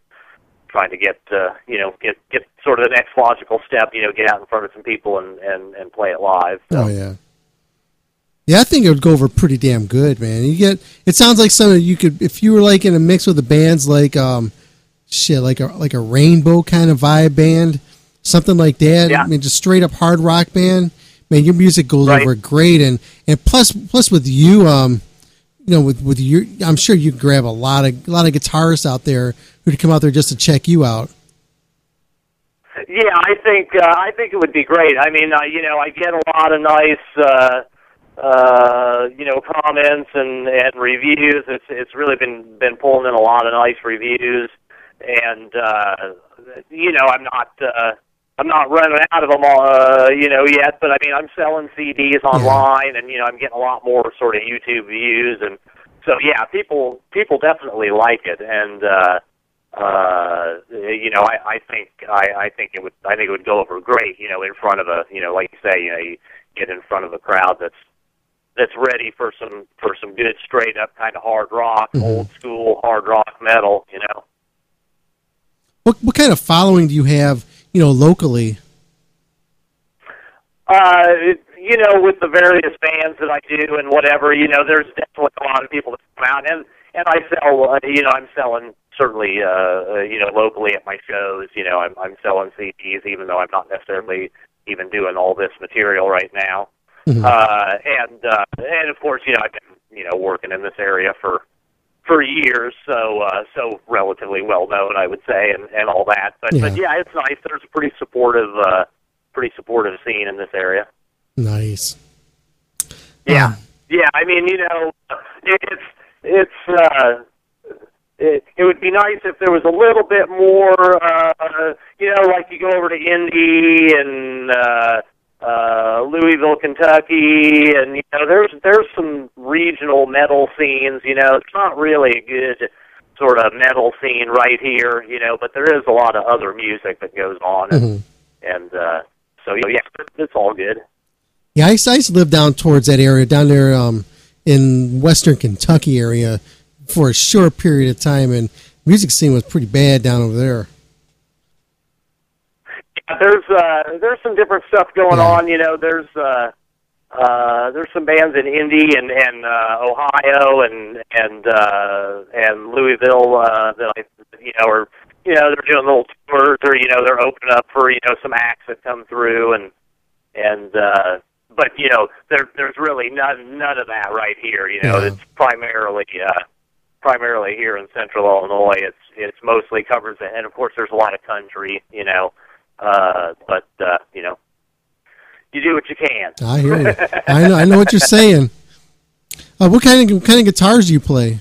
trying to get uh, you know get get sort of the next logical step, you know, get out in front of some people and and and play it live. Oh yeah. Yeah, I think it would go over pretty damn good, man. You get it sounds like something you could if you were like in a mix with the bands like um shit, like a like a rainbow kind of vibe band, something like that. Yeah. I mean just straight up hard rock band. Man, your music goes Right. over great and and plus plus with you um you know with with your I'm sure you grab a lot of a lot of guitarists out there who'd come out there just to check you out. Yeah, I think uh, I think it would be great. I mean, uh, you know, I get a lot of nice, uh, uh, you know, comments and and reviews. It's it's really been been pulling in a lot of nice reviews, and uh, you know, I'm not uh, I'm not running out of them, all, uh, you know, yet. But I mean, I'm selling CDs online, and you know, I'm getting a lot more sort of YouTube views, and so yeah, people people definitely like it, and. uh uh you know i i think i i think it would i think it would go over great you know in front of a you know like you say you know you get in front of a crowd that's that's ready for some for some good straight up kind of hard rock, Mhm. old school hard rock metal. You know. What what kind of following do you have? You know, locally. Uh, it, you know, with the various bands that I do and whatever, you know, there's definitely a lot of people that come out, and and I sell. Uh, you know, I'm selling certainly, uh, uh, you know, locally at my shows. You know, I'm I'm selling CDs, even though I'm not necessarily even doing all this material right now. Mhm. Uh, and uh, and of course, you know, I've been you know working in this area for for years, so uh, so relatively well known, I would say, and and all that. But but Yeah. yeah, it's nice. There's a pretty supportive, uh, pretty supportive scene in this area. Nice. Yeah, yeah. I mean, you know, it's it's uh, it it would be nice if there was a little bit more. Uh, you know, like you go over to Indy and uh, uh, Louisville, Kentucky, and you know, there's there's some regional metal scenes. You know, it's not really a good sort of metal scene right here. You know, but there is a lot of other music that goes on, and, Mhm. and uh, so yeah, it's all good. Yeah, I used, I used to live down towards that area, down there um, in western Kentucky area for a short period of time, and music scene was pretty bad down over there. Yeah, there's uh there's some different stuff going on. You know, there's uh uh there's some bands in Indy and and uh Ohio and and uh and Louisville uh that I you know are you know they're doing little tours or you know they're opening up for you know some acts that come through and and uh but you know there there's really none none of that right here you know Yeah. it's primarily uh primarily here in central illinois it's it's mostly covers it and of course there's a lot of country you know uh but uh you know you do what you can I hear you. I know. I know what you're saying. Uh, what kind of what kind of guitars do you play?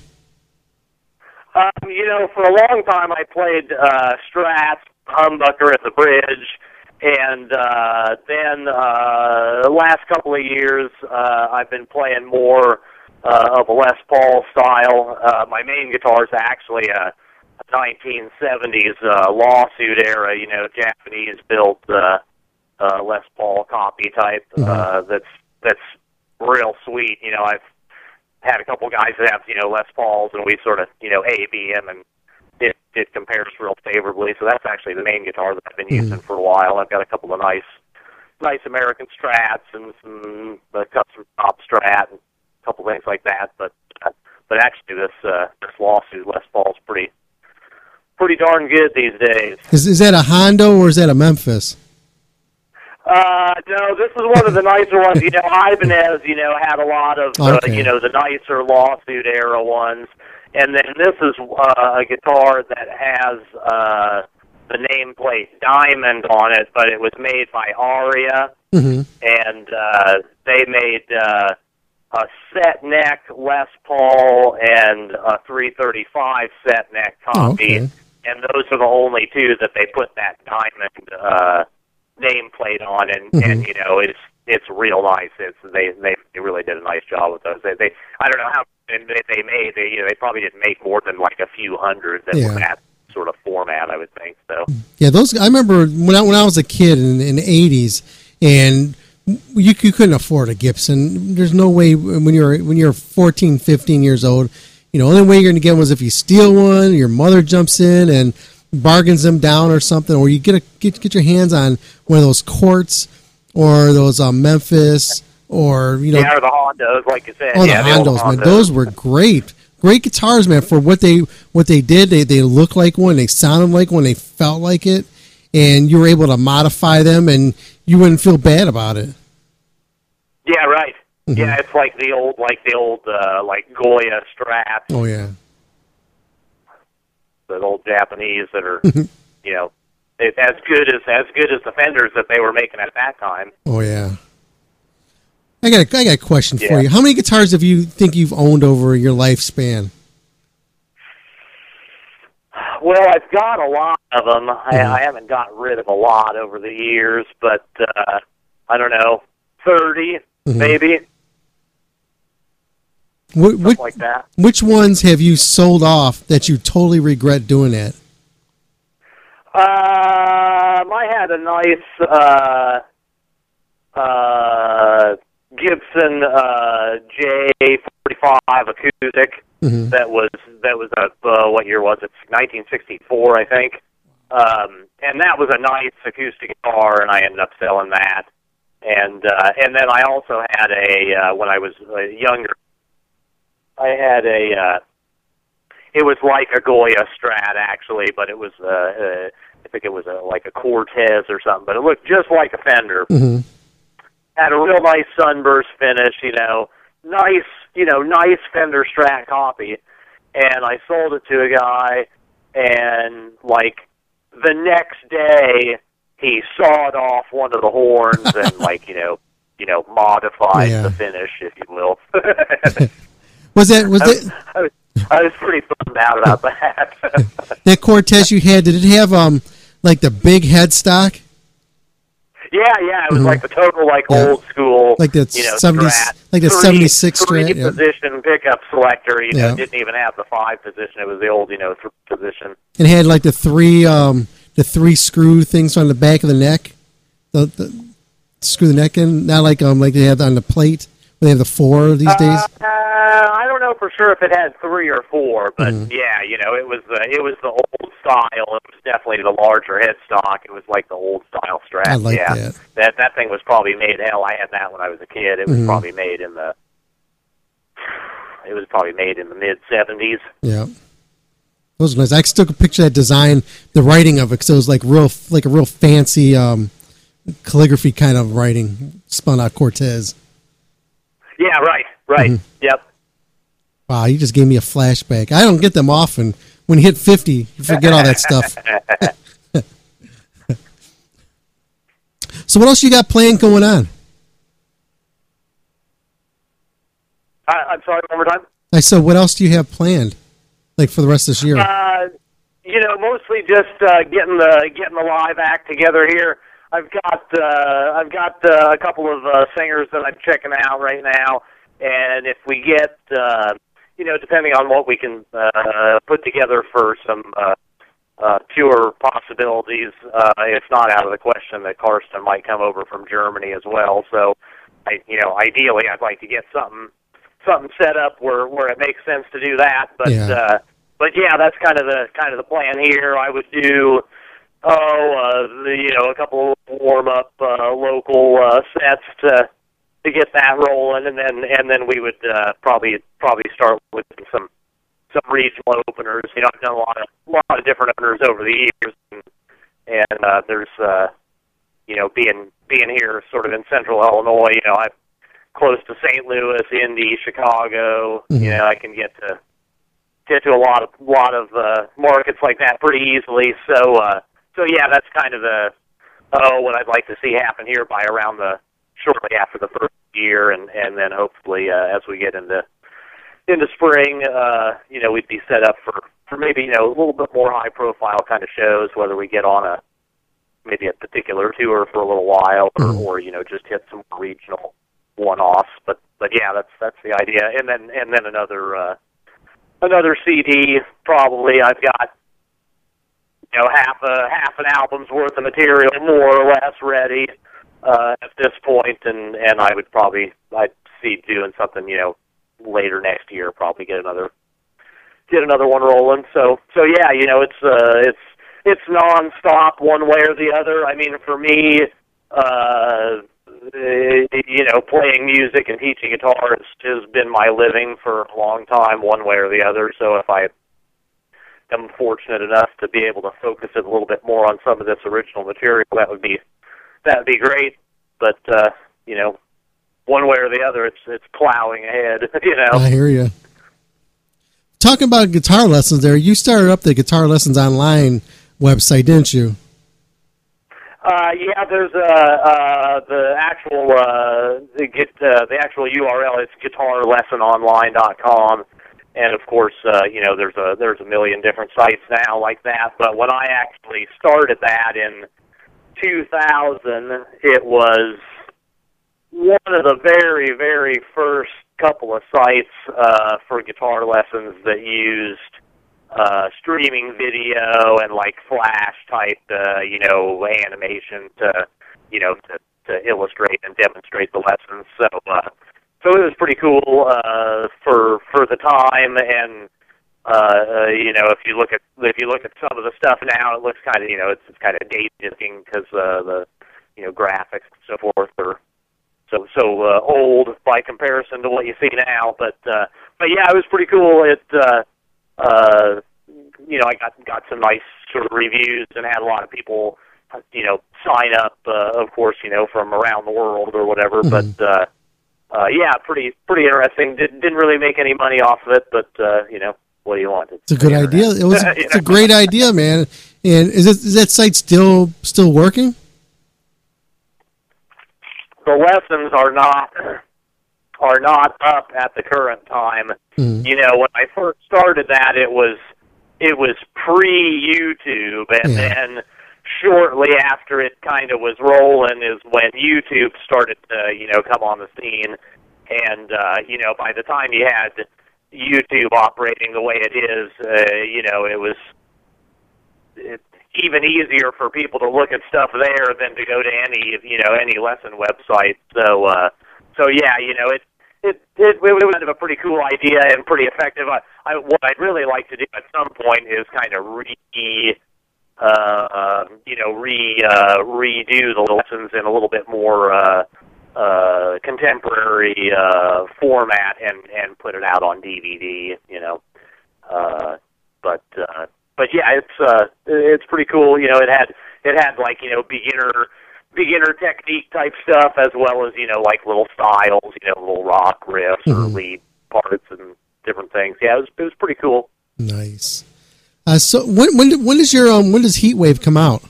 Um, you know, for a long time I played uh, Strats, humbucker at the bridge, and uh, then uh, the last couple of years uh, I've been playing more uh, of a Les Paul style. Uh, my main guitar is actually a, a 1970s uh, lawsuit era, you know, Japanese built uh, uh, Les Paul copy type. Uh, that's that's real sweet. You know, I've had a couple guys that have you know Les Pauls, and we sort of you know A B them, and it it compares real favorably. So that's actually the main guitar that I've been using for a while. I've got a couple of nice nice American Strats and some uh, custom top Strat and couple things like that. But but actually this uh, this lawsuit Les Paul's pretty pretty darn good these days. Is is that a Hondo or is that a Memphis? Uh, no, this is one of the nicer ones. You know, Ibanez, you know, had a lot of, uh, Okay. you know, the nicer lawsuit era ones. And then this is uh, a guitar that has uh, the nameplate Diamond on it, but it was made by Aria, Mm-hmm. and uh, they made uh, a set neck Les Paul and a 335 set neck Oh, copy. okay. And those are the only two that they put that Diamond uh, nameplate on, and Mhm. and you know it's it's real nice. It's they they they really did a nice job with those. They they I don't know how and they, they made they you know they probably didn't make more than like a few hundred that Yeah. were that sort of format. I would think so. Yeah, those. I remember when I when I was a kid in, in the '80s, and you, you couldn't afford a Gibson. There's no way when you're when you're 14, 15 years old. You know, only way you're going to get one is if you steal one. Your mother jumps in and bargains them down or something, or you get a get get your hands on one of those quartz or those uh, Memphis or you know yeah, or the Hondos, like you said. Oh, yeah, the old Hondos, man, those were great, great guitars, man. For what they what they did, they they looked like one, they sounded like one, they felt like it, and you were able to modify them, and you wouldn't feel bad about it. Yeah, right. Mhm. Yeah, it's like the old, like the old, uh, like Goya Strats, Oh yeah, the old Japanese that are, you know, it's as good as as good as the Fenders that they were making at that time. oh yeah. I got a, I got a question for you. How many guitars have you think you've owned over your lifespan? Well, I've got a lot of them. I, Mhm. I haven't got rid of a lot over the years, but uh, I don't know, 30 Mhm. maybe, Wh- something which, like that. which ones have you sold off that you totally regret doing that? Um, I had a nice uh, uh, Gibson uh, J45 acoustic Mhm. that was that was a uh, what year was it? 1964, I think. Um, and that was a nice acoustic guitar, and I ended up selling that. And uh, and then I also had a uh, when I was uh, younger, I had a. Uh, it was like a Goya Strat actually, but it was uh, uh, I think it was a, like a Cortez or something, but it looked just like a Fender Mhm. had a real nice sunburst finish, you know, nice, you know, nice Fender Strat copy. And I sold it to a guy, and like the next day, he sawed off one of the horns and like you know, you know, modified Yeah. the finish, if you will. Was that was I, that was, I, was, I was pretty bummed out about that. that Cortez you had? Did it have um like the big headstock? Yeah, yeah, it was Mhm. like the total like Yeah. old school, Like the you know, 70 Strat. like the Three- 76 three Strat, yeah. position pickup selector. You know, Yeah. didn't even have the five position. It was the old, you know, three position. It had like the three um the three screw things on the back of the neck. The, the screw the neck in, not like um like they have on the plate. They have the four these days. Uh, I don't know for sure if it had three or four, but Mhm. yeah, you know, it was the it was the old style. It was definitely the larger headstock. It was like the old style strap. I like yeah. that. that that thing was probably made. Hell, I had that when I was a kid. It was Mhm. probably made in the. It was probably made in the mid seventies. Yeah. Those nice. I still picture that design, the writing of it, because it was like real, like a real fancy um, calligraphy kind of writing, spun out Cortez. Yeah, right, right. Mhm. Yep. Wow, you just gave me a flashback. I don't get them often. When you hit fifty, you forget all that stuff. So, what else you got planned going on? I, I'm sorry, one more time. I said, what else do you have planned, like for the rest of this year? Uh, you know, mostly just uh, getting the getting the live act together here. I've got uh, I've got uh, a couple of uh, singers that I'm checking out right now, and if we get uh, you know, depending on what we can uh, put together for some uh, uh, tour possibilities, uh, it's not out of the question that Karsten might come over from Germany as well. So, I you know, ideally, I'd like to get something something set up where where it makes sense to do that. But Yeah. uh, but yeah, that's kind of the kind of the plan here. I would do oh uh, the, you know a couple of warm up uh, local uh, sets to to get that rolling, and then and then we would uh, probably probably start with some some regional openers. You know, I've done a lot of a lot of different openers over the years, and, and uh, there's uh, you know being being here sort of in central Illinois. You know, I'm close to St. Louis, Indy, Chicago. Mhm. You know, I can get to get to a lot of lot of uh, markets like that pretty easily. So uh, so yeah, that's kind of the oh what I'd like to see happen here by around the shortly after the first year, and and then hopefully uh, as we get into into spring, uh, you know, we'd be set up for for maybe you know a little bit more high profile kind of shows, whether we get on a maybe a particular tour for a little while, or, or you know just hit some regional one offs. But but yeah, that's that's the idea, and then and then another uh, another CD probably. I've got you know half a half an album's worth of material more or less ready uh, at this point, and and I would probably I'd see doing something you know later next year, probably get another get another one rolling. So so yeah, you know it's uh it's it's nonstop one way or the other. I mean, for me, uh, you know, playing music and teaching guitar has, has been my living for a long time, one way or the other. So if I am fortunate enough to be able to focus it a little bit more on some of this original material, that would be that would be great. But uh, you know, one way or the other, it's it's plowing ahead. You know. I hear you. Talking about guitar lessons, there you started up the guitar lessons online website, didn't you? Uh, yeah, there's uh, uh, the actual uh, the get uh, the actual URL. It's guitarlessononline.com, and of course, uh, you know, there's a there's a million different sites now like that. But when I actually started that in 2000, it was one of the very very first couple of sites uh, for guitar lessons that used uh, streaming video and like flash type, uh, you know, animation to, you know, to to illustrate and demonstrate the lessons. So uh, so it was pretty cool uh, for for the time and. Uh, uh, you know, if you look at if you look at some of the stuff now, it looks kind of you know it's, it's kind of dated looking because uh, the you know graphics and so forth are so so uh, old by comparison to what you see now. But uh, but yeah, it was pretty cool. It uh, uh, you know I got got some nice sort of reviews and had a lot of people you know sign up. Uh, of course, you know from around the world or whatever. Mhm. But uh, uh, yeah, pretty pretty interesting. Didn't didn't really make any money off of it, but uh, you know what do you want? It's a good idea. It was. It's a great idea, man. And is it is that site still still working? the lessons are not are not up at the current time. Mhm. You know, when I first started that, it was it was pre YouTube, and then shortly after it kind of was rolling is when YouTube started to you know come on the scene, and uh, you know by the time you had YouTube operating the way it is, uh, you know it was it, even easier for people to look at stuff there than to go to any you know any lesson website. So uh, so yeah, you know it it it, it was kind of a pretty cool idea and pretty effective. I, I what I'd really like to do at some point is kind of re uh, um, you know re uh, redo the lessons in a little bit more. Uh, uh contemporary uh format and and put it out on DVD you know uh but uh but yeah it's uh it's pretty cool you know it had it had like you know beginner beginner technique type stuff as well as you know like little styles you know little rock riffs or Mhm. lead parts and different things yeah it was it was pretty cool Nice. Uh, so when when when does your um when does Heat Wave come out?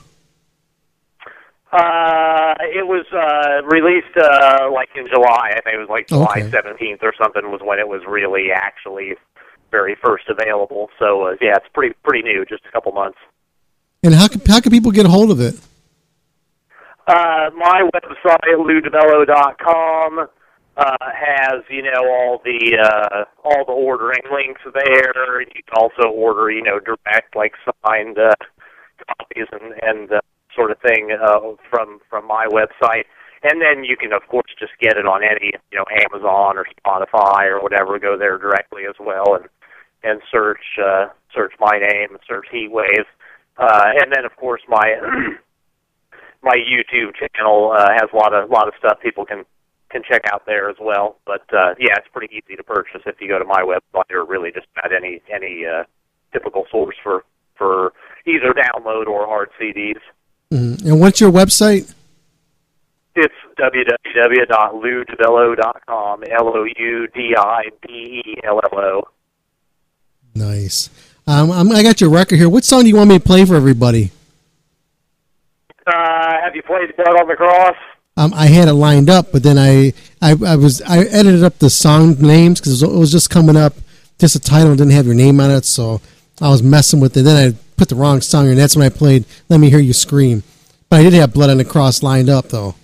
Uh, it was uh, released uh, like in July. I think it was like July Okay. seventeenth or something was when it was really actually very first available. So uh, yeah, it's pretty pretty new, just a couple months. And how can how can people get a hold of it? Uh, my website, loudibello.com, uh, has you know all the uh, all the ordering links there. You can also order you know direct like signed uh, copies and and uh, sort of thing uh, from from my website. And then you can of course just get it on any you know Amazon or Spotify or whatever. Go there directly as well and and search uh, search my name, and search Heatwave, uh, and then of course my my YouTube channel uh, has a lot of lot of stuff people can can check out there as well. But uh, yeah, it's pretty easy to purchase if you go to my website or really just about any any uh, typical source for for either download or hard CDs. Mhm. And what's your website? It's www.loudibello.com. L O U D I B E L L O. Nice. Um, I'm, I got your record here. What song do you want me to play for everybody? Uh, have you played Blood on the Cross? Um, I had it lined up, but then I, I, I was I edited up the song names because it was just coming up, just a title didn't have your name on it, so I was messing with it. Then I put the wrong song, and that's when I played "Let Me Hear You Scream." But I did have "Blood on the Cross" lined up though.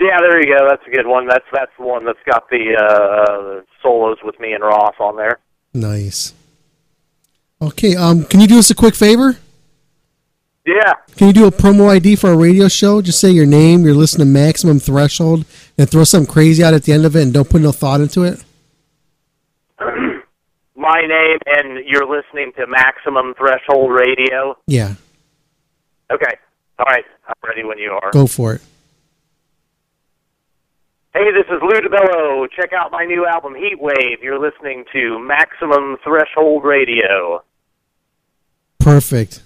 Yeah, there you go. That's a good one. That's that's the one that's got the uh, solos with me and Ross on there. Nice. Okay, um, can you do us a quick favor? Yeah. Can you do a promo ID for a radio show? Just say your name, you're listening to Maximum Threshold, and throw something crazy out at the end of it, and don't put no thought into it. My name, and you're listening to Maximum Threshold Radio. Yeah, Okay. All right. I'm ready when you are. go for it. Hey, this is Lou Di Bello. Check out my new album, Heat Wave. You're listening to Maximum Threshold Radio. Perfect.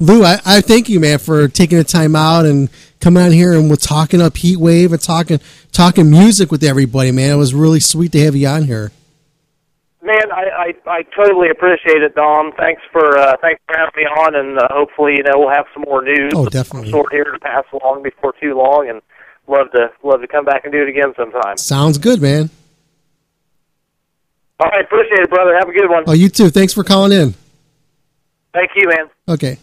Lou, I, I thank you, man, for taking the time out and coming out here and we're talking up Heat Wave and talking talking music with everybody, man. It was really sweet to have you on here. Man, I, I I totally appreciate it, Dom. Thanks for uh, thanks for having me on, and uh, hopefully, you know, we'll have some more news Oh, definitely. sort here to pass along before too long, and love to love to come back and do it again sometime. Sounds good, man. All right, appreciate it, brother. Have a good one. Oh, you too. Thanks for calling in. Thank you, man. Okay.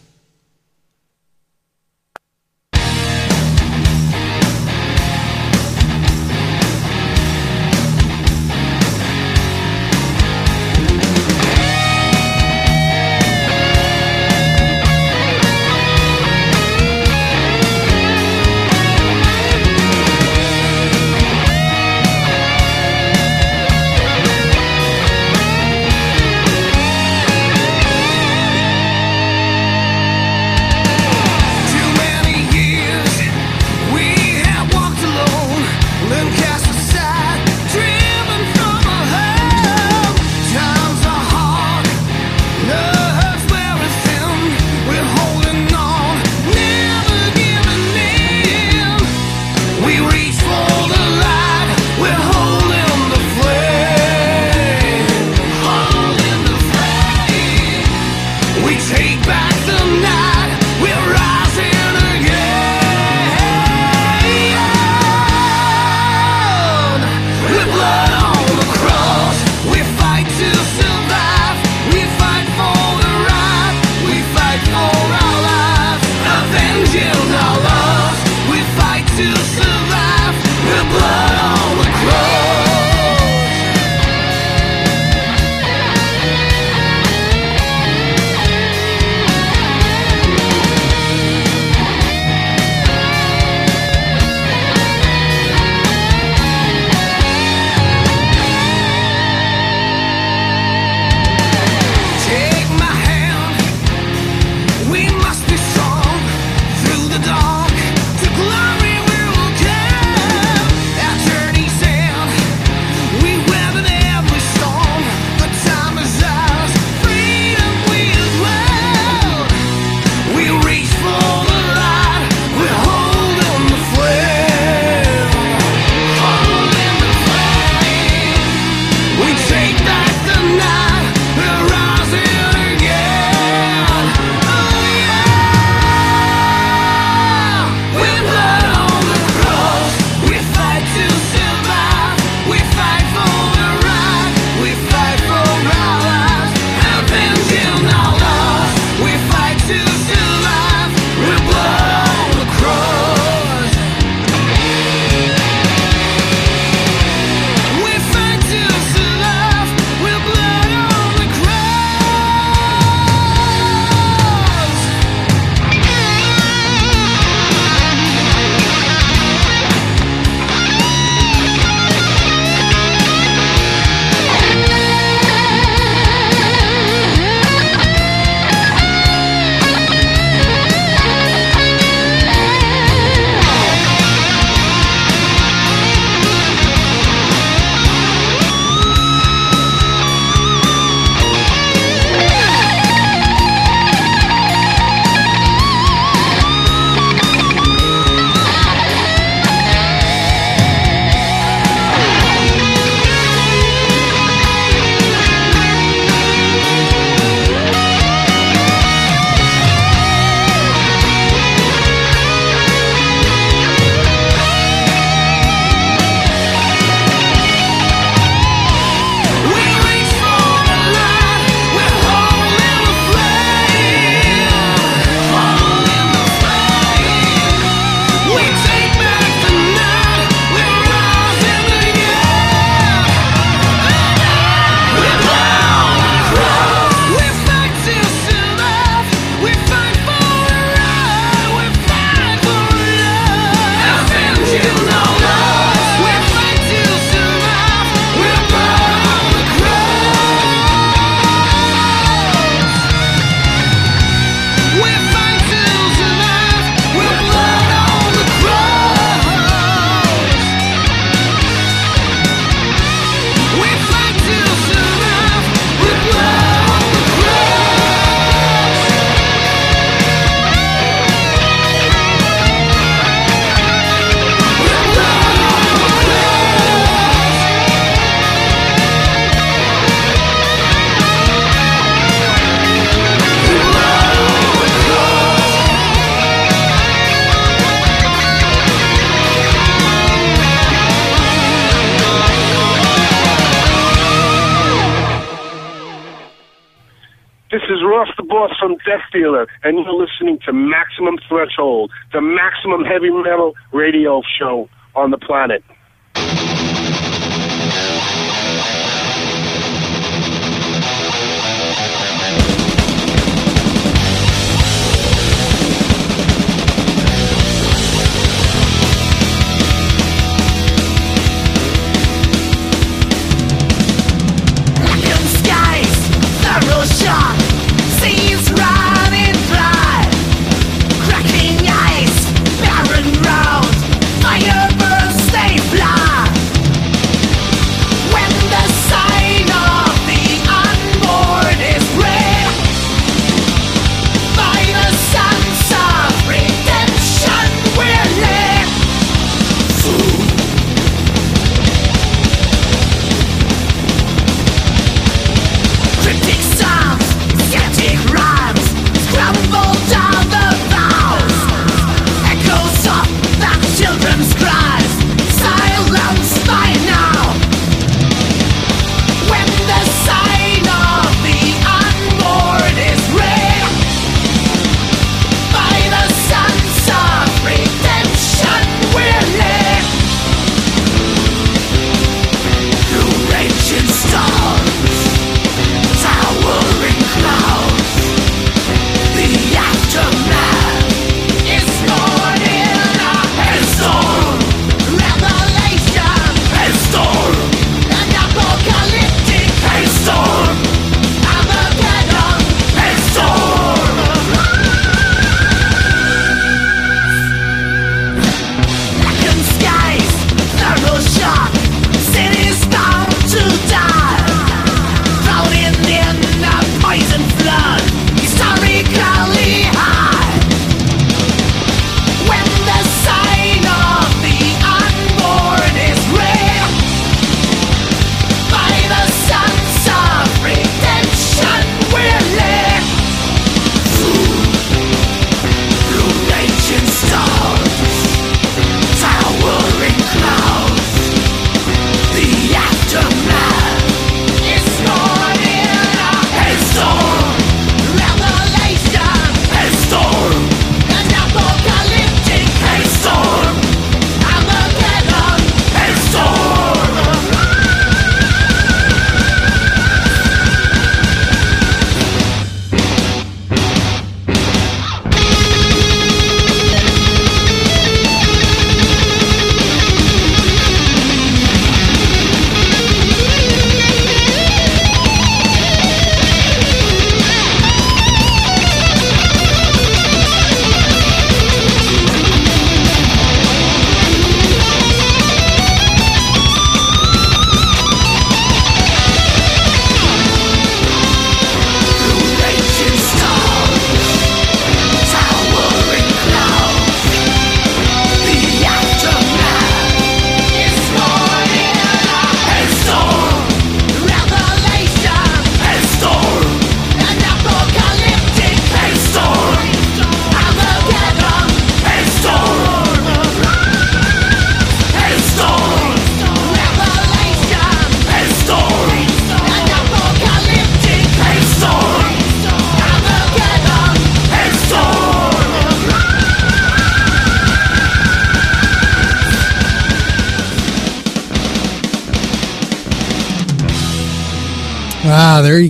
And you're listening to Maximum Threshold, the maximum heavy metal radio show on the planet.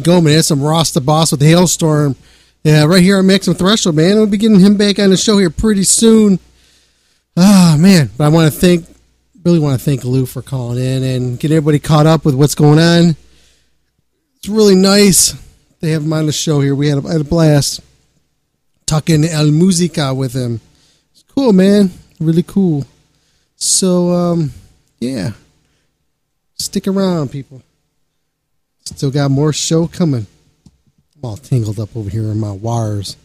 Ah, there you go, man. That's some Ross the Boss with the Hailstorm. Yeah, right here on Maximum Threshold, man. We'll be getting him back on the show here pretty soon. Ah, man. But I want to thank, really want to thank Lou for calling in and get everybody caught up with what's going on. It's really nice to have him on the show here. We had a, had a blast talking El Musica with him. It's cool, man. Really cool. So, um, yeah. Stick around, people. Still got more show coming. I'm all tangled up over here in my wires.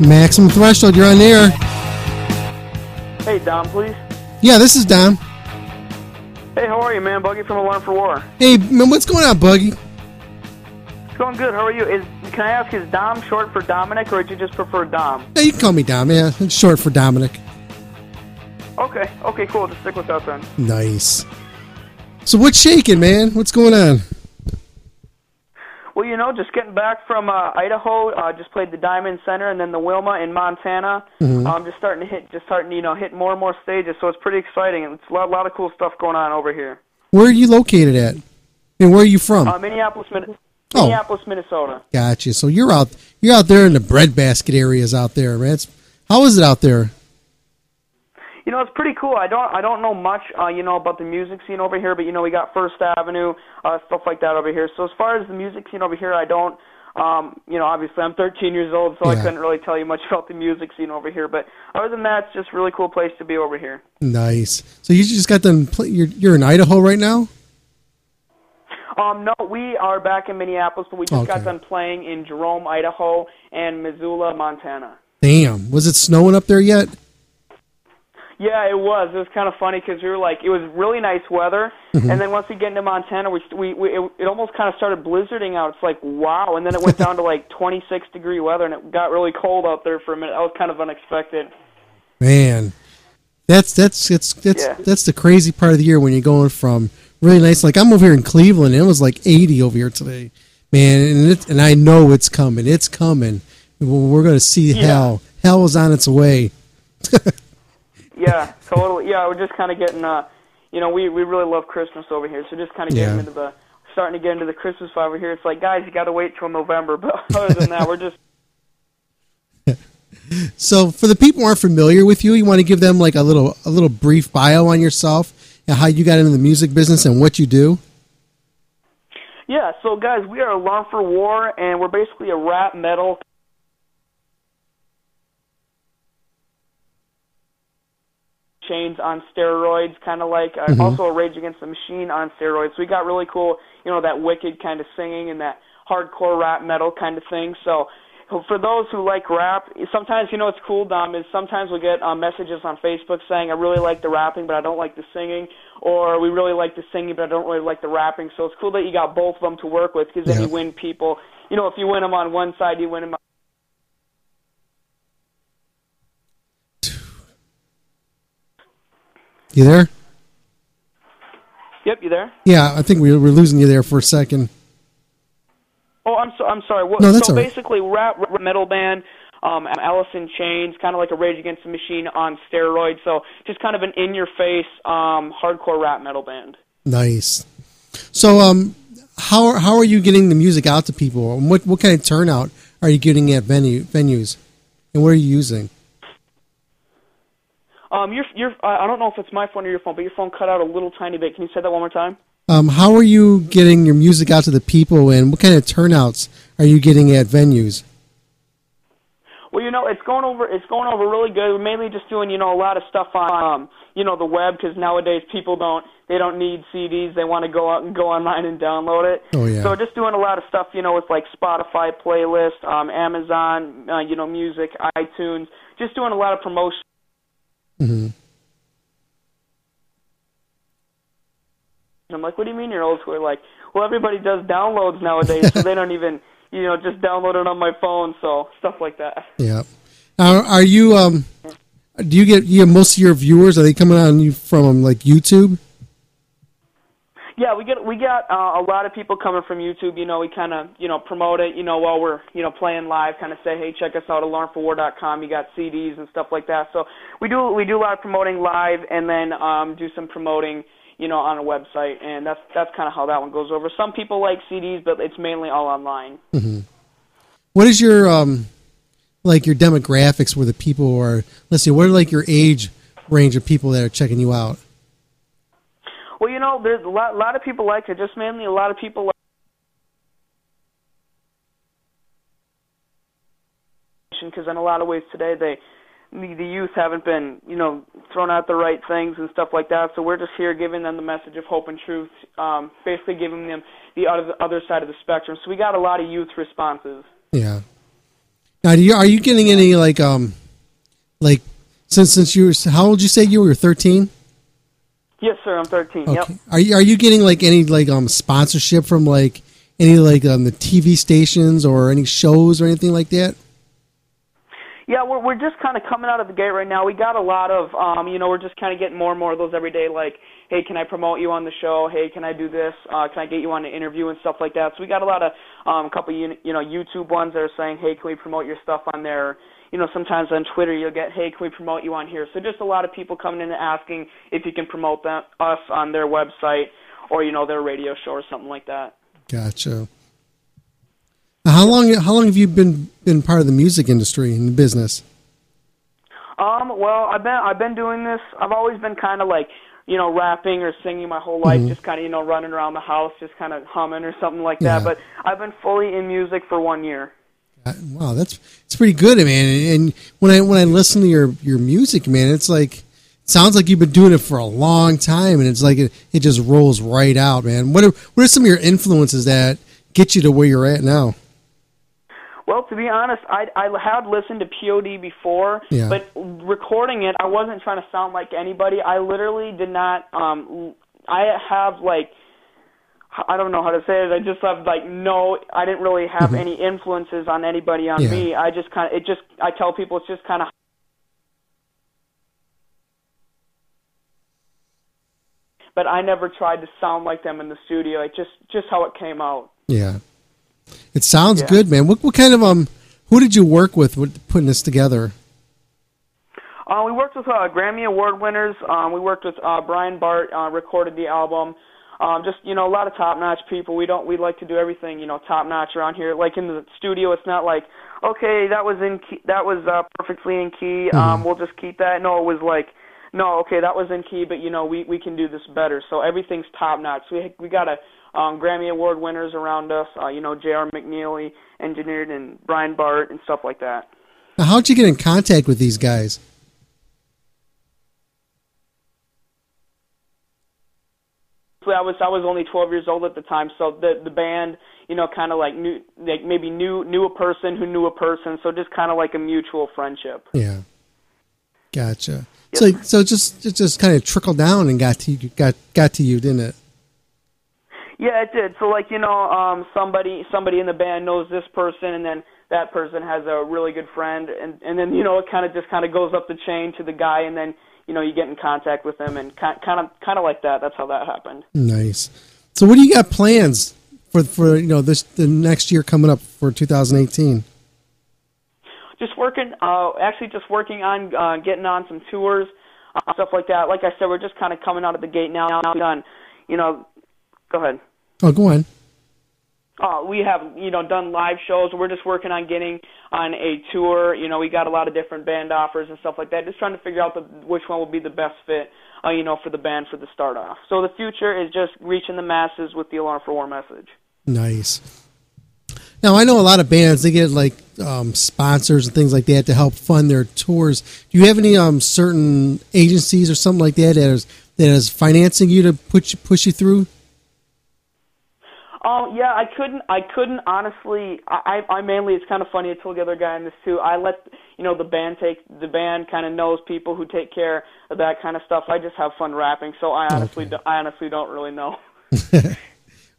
Maximum threshold, you're on air. Hey, Dom, please. Yeah, this is Dom. Hey, how are you, man? Buggy from Alarm for War. Hey, man, what's going on, Buggy? It's going good. How are you? Is Can I ask, is Dom short for Dominic, or do you just prefer Dom? Yeah, you can call me Dom. Yeah, it's short for Dominic. Okay, okay, cool. Just stick with that then. Nice. So what's shaking, man? What's going on? Well, you know, just getting back from uh, Idaho, uh, just played the Diamond Center and then the Wilma in Montana. Mhm. Um, just starting to hit, just starting, you know, hit more and more stages. So it's pretty exciting, and it's a lot, lot of cool stuff going on over here. Where are you located at? And where are you from? Uh, Minneapolis, Min- Oh. Minneapolis, Minnesota. Gotcha. So you're out you're out there in the breadbasket areas out there, man. It's, how is it out there? You know, it's pretty cool. I don't I don't know much, uh, you know, about the music scene over here, but you know, we got First Avenue, uh, stuff like that over here. So as far as the music scene over here, I don't. Um, you know, obviously I'm 13 years old, so I couldn't really tell you much about the music scene over here. But other than that, it's just a really cool place to be over here. Nice. So you just got done. Play, you're you're in Idaho right now. Um, no, we are back in Minneapolis, but we just got Okay. done playing in Jerome, Idaho, and Missoula, Montana. Damn. Was it snowing up there yet? Yeah, it was. It was kind of funny because we were like, it was really nice weather, Mhm. and then once we get into Montana, we we, we it, it almost kind of started blizzarding out. It's like wow, and then it went down to like 26 degree weather, and it got really cold out there for a minute. That was kind of unexpected. Man, that's that's that's that's Yeah. that's the crazy part of the year when you're going from really nice. Like I'm over here in Cleveland, and it was like 80 over here today, man. And it, and I know it's coming. It's coming. We're going to see Yeah. hell. Hell is on its way. Yeah, totally. Yeah, we're just kind of getting, uh, you know, we we really love Christmas over here, so just kind of getting Yeah. into the starting to get into the Christmas vibe over here. It's like, guys, you got to wait till November, but other than that, we're just So for the people who aren't familiar with you, you want to give them like a little a little brief bio on yourself and how you got into the music business and what you do. Yeah, so guys, we are Alarm for War, and we're basically a rap metal. Chains on steroids, kind of like uh, Mhm. also a Rage Against the Machine on steroids. So we got really cool, you know, that wicked kind of singing and that hardcore rap metal kind of thing. So for those who like rap, sometimes you know what's cool, Dom, is sometimes we get uh, messages on Facebook saying I really like the rapping, but I don't like the singing, or we really like the singing, but I don't really like the rapping. So it's cool that you got both of them to work with, because then Yeah. you win people. You know, if you win them on one side, you win them. On- You there? yep, you there? Yeah, I think we we're losing you there for a second. Oh, I'm so, I'm sorry. What, No, that's so right. basically, rap, rap metal band, um, Alice in Chains, kind of like a Rage Against the Machine on steroids. So just kind of an in-your-face um, hardcore rap metal band. Nice. So, um, how how are you getting the music out to people? And what what kind of turnout are you getting at venue venues? And what are you using? Um, your your I don't know if it's my phone or your phone, but your phone cut out a little tiny bit. Can you say that one more time? Um, how are you getting your music out to the people, and what kind of turnouts are you getting at venues? Well, you know, it's going over. It's going over really good. We're mainly just doing, you know, a lot of stuff on, um, you know, the web because nowadays people don't. They don't need CDs. They want to go out and go online and download it. Oh, yeah. So just doing a lot of stuff, you know, with like Spotify playlist, um, Amazon, uh, you know, music, iTunes. Just doing a lot of promotion. Hmm I'm like, what do you mean you're old school? Like, well, everybody does downloads nowadays, so they don't even, you know, just download it on my phone. So stuff like that. Yeah. Are, are you um? Do you get you have most of your viewers? Are they coming on you from like YouTube? Yeah, we get we got uh, a lot of people coming from YouTube. You know, we kind of you know promote it. You know, while we're you know playing live, kind of say, hey, check us out at alarmforwar.com. You got CDs and stuff like that. So we do we do a lot of promoting live, and then um, do some promoting you know on a website, and that's that's kind of how that one goes over. Some people like CDs, but it's mainly all online. hmm what is your um, like your demographics where the people are? Let's see, what are like your age range of people that are checking you out? Well, you know, there's a lot, lot of people like it. Just mainly a lot of people like because in a lot of ways today they the, youth haven't been you know thrown out the right things and stuff like that. So we're just here giving them the message of hope and truth, um, basically giving them the other the other side of the spectrum. So we got a lot of youth responses. Yeah. Now, do you, are you getting any like um, like since since you were how old you say you were thirteen? Yes, sir. I'm 13. Yep. Are you are you getting like any like um sponsorship from like any like um the TV stations or any shows or anything like that? Yeah, we're we're just kind of coming out of the gate right now. We got a lot of, um, you know, we're just kind of getting more and more of those every day. Like, hey, can I promote you on the show? Hey, can I do this? Uh, can I get you on an interview and stuff like that? So we got a lot of, um, a couple, you you know, YouTube ones that are saying, hey, can we promote your stuff on there? You know, sometimes on Twitter you'll get, hey, can we promote you on here? So just a lot of people coming in and asking if you can promote them us on their website or you know their radio show or something like that. Gotcha. How long how long have you been been part of the music industry and the business? Um, well, I've been I've been doing this. I've always been kind of like you know rapping or singing my whole life, Mhm. just kind of you know running around the house, just kind of humming or something like Yeah. that. But I've been fully in music for one year. Wow, that's it's pretty good, man. And when I when I listen to your your music, man, it's like it sounds like you've been doing it for a long time, and it's like it, it just rolls right out, man. What are what are some of your influences that get you to where you're at now? Well, to be honest, I I had listened to POD before, Yeah. but recording it, I wasn't trying to sound like anybody. I literally did not. Um, I have like. I don't know how to say it. I just have like no. I didn't really have Mhm. any influences on anybody on Yeah. me. I just kind of. It just. I tell people it's just kind of. But I never tried to sound like them in the studio. It just just how it came out. Yeah, it sounds Yeah. good, man. What what kind of um who did you work with with putting this together? Uh, we worked with uh, Grammy Award winners. Um, we worked with uh, Brian Bart, uh, recorded the album. Um, just you know, a lot of top-notch people. We don't. We like to do everything you know top-notch around here. Like in the studio, it's not like okay, that was in key, that was uh, perfectly in key. Um, Mhm. we'll just keep that. No, it was like no, okay, that was in key, but you know, we we can do this better. So everything's top-notch. So we we got a um, Grammy Award winners around us. Uh, you know, J.R. McNeely engineered and Brian Bart and stuff like that. Now, how'd you get in contact with these guys? So I was I was only 12 years old at the time, so the the band, you know, kind of like knew like maybe knew knew a person who knew a person, so just kind of like a mutual friendship. Yeah, gotcha. So so it just it just kind of trickled down and got to you, got got to you, didn't it? Yeah, it did. So like you know, um, somebody somebody in the band knows this person, and then that person has a really good friend, and and then you know it kind of just kind of goes up the chain to the guy, and then you know you get in contact with them and kind of kind of like that. That's how that happened. Nice. So what do you got plans for for you know this the next year coming up for 2018? just working uh actually just working on uh getting on some tours uh, stuff like that like i said we're just kind of coming out of the gate now done you know go ahead Oh, go on. Uh we have you know done live shows we're just working on getting on a tour you know we got a lot of different band offers and stuff like that just trying to figure out the which one will be the best fit uh you know for the band for the start off so the future is just reaching the masses with the alarm for war message Nice. Now I know a lot of bands they get like um, sponsors and things like that to help fund their tours. Do you have any um, certain agencies or something like that that is that is financing you to push push you through? Um, yeah, I couldn't. I couldn't honestly. I, I mainly. It's kind of funny. I told the other guy in this too. I let you know the band take the band kind of knows people who take care of that kind of stuff. I just have fun rapping, so I honestly, do, I honestly don't really know.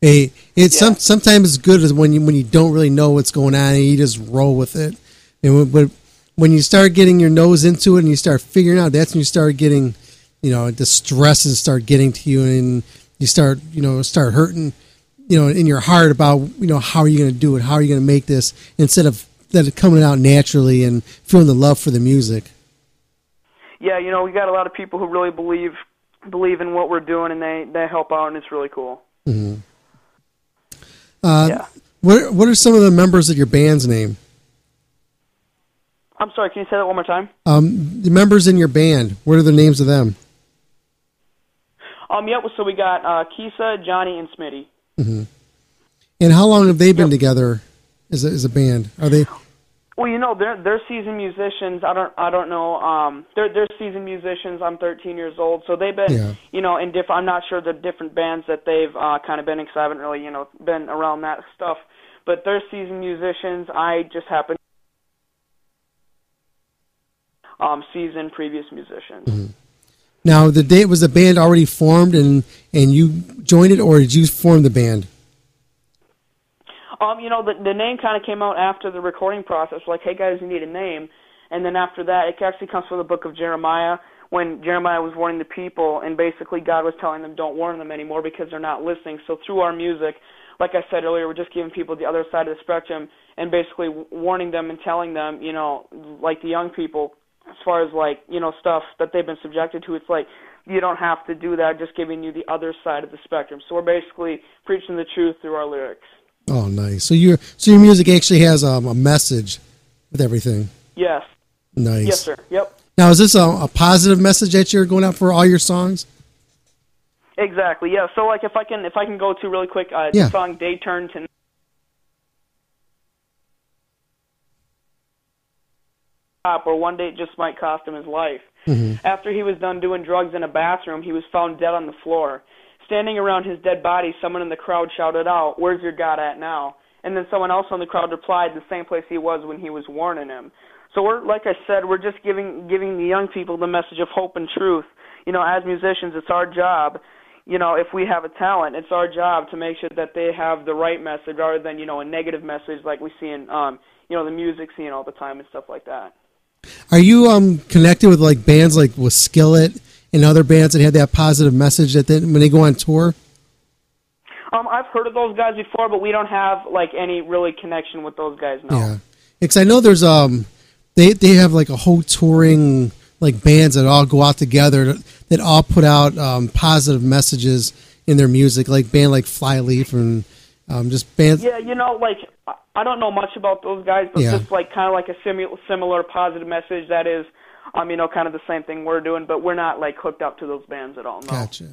Hey, it's some sometimes it's good as when you when you don't really know what's going on and you just roll with it. And when- but when you start getting your nose into it and you start figuring out, that's when you start getting, you know, the stresses start getting to you and you start you know start hurting, you know, in your heart about you know how are you going to do it, how are you going to make this instead of that coming out naturally and feeling the love for the music. Yeah, you know, we got a lot of people who really believe believe in what we're doing, and they they help out, and it's really cool. hmm Uh, What what are some of the members of your band's name? I'm sorry. Can you say that one more time? Um, the members in your band. What are the names of them? Um, yep. So we got uh, Kisa, Johnny, and Smitty. Hmm And how long have they been together as a, as a band? Are they? Well, you know, they're they're seasoned musicians. I don't I don't know. Um, they're they're seasoned musicians. I'm 13 years old, so they've been Yeah. you know in different. I'm not sure the different bands that they've uh, kind of been in because I haven't really you know been around that stuff. But they're seasoned musicians. I just happen um seasoned previous musicians. Mm-hmm. Now, the date was the band already formed, and and you joined it, or did you form the band? Um, you know, the the name kind of came out after the recording process. Like, hey guys, you need a name, and then after that, it actually comes from the book of Jeremiah when Jeremiah was warning the people, and basically God was telling them, don't warn them anymore because they're not listening. So through our music, like I said earlier, we're just giving people the other side of the spectrum and basically warning them and telling them, you know, like the young people, as far as like you know stuff that they've been subjected to. It's like you don't have to do that. Just giving you the other side of the spectrum. So we're basically preaching the truth through our lyrics. Oh, nice. So your so your music actually has um, a message with everything. Yes. Nice. Yes, sir. Yep. Now, is this a, a positive message that you're going out for all your songs? Exactly. Yeah. So like if I can if I can go to really quick uh Yeah. the song Day Turn to or one day it just might cost him his life. Mm-hmm. After he was done doing drugs in a bathroom, he was found dead on the floor. Standing around his dead body, someone in the crowd shouted out, "Where's your God at now?" And then someone else in the crowd replied, "The same place he was when he was warning him." So we're like I said, we're just giving giving the young people the message of hope and truth. You know, as musicians, it's our job. You know, if we have a talent, it's our job to make sure that they have the right message rather than you know a negative message like we see in um you know the music scene all the time and stuff like that. Are you um connected with like bands like with Skillet and other bands that had that positive message that they, when they go on tour? Um, I've heard of those guys before, but we don't have like any really connection with those guys now. Yeah, because I know there's um they they have like a whole touring like bands that all go out together that all put out um, positive messages in their music, like band like Flyleaf and um, just bands. Yeah, you know, like I- don't know much about those guys, but Yeah. just like kind of like a similar similar positive message that is, um, you know, kind of the same thing we're doing, but we're not like hooked up to those bands at all. No. Gotcha.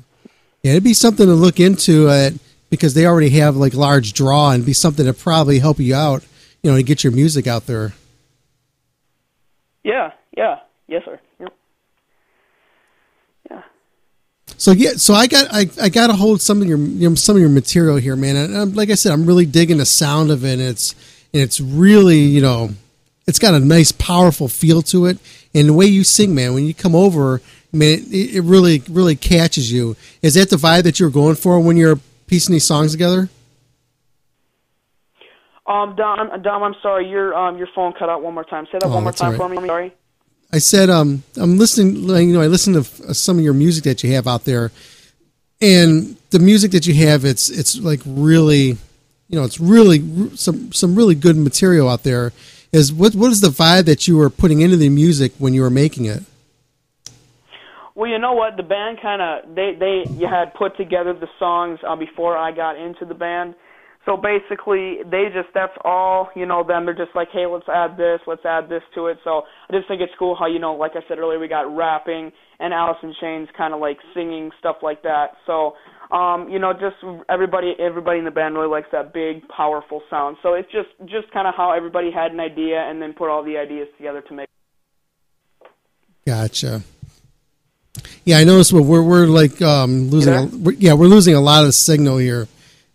Yeah, it'd be something to look into uh, because they already have like large draw and be something to probably help you out, you know, to get your music out there. Yeah, yeah, yes, sir. Yep. So yeah, so I got I, I got a hold of some of your you know, some of your material here, man. And um, like I said, I'm really digging the sound of it. And it's and it's really you know, it's got a nice powerful feel to it. And the way you sing, man, when you come over, I mean, it, it really really catches you. Is that the vibe that you're going for when you're piecing these songs together? Um, Dom, Dom, I'm sorry, your um your phone cut out one more time. Say that Oh, one more time right. for me. I'm sorry. I said, um, I'm listening. You know, I listen to f- some of your music that you have out there, and the music that you have, it's it's like really, you know, it's really some some really good material out there. Is what what is the vibe that you were putting into the music when you were making it? Well, you know what? The band kind of they they had put together the songs uh, before I got into the band. So basically, they just that's all you know. Them they're just like, hey, let's add this, let's add this to it. So I just think it's cool how you know, like I said earlier, we got rapping and Alice in Chains kind of like singing stuff like that. So um, you know, just everybody everybody in the band really likes that big, powerful sound. So it's just just kind of how everybody had an idea and then put all the ideas together to make. Gotcha. Yeah, I noticed we're, we're like um, losing. A, we're, yeah, we're losing a lot of signal here.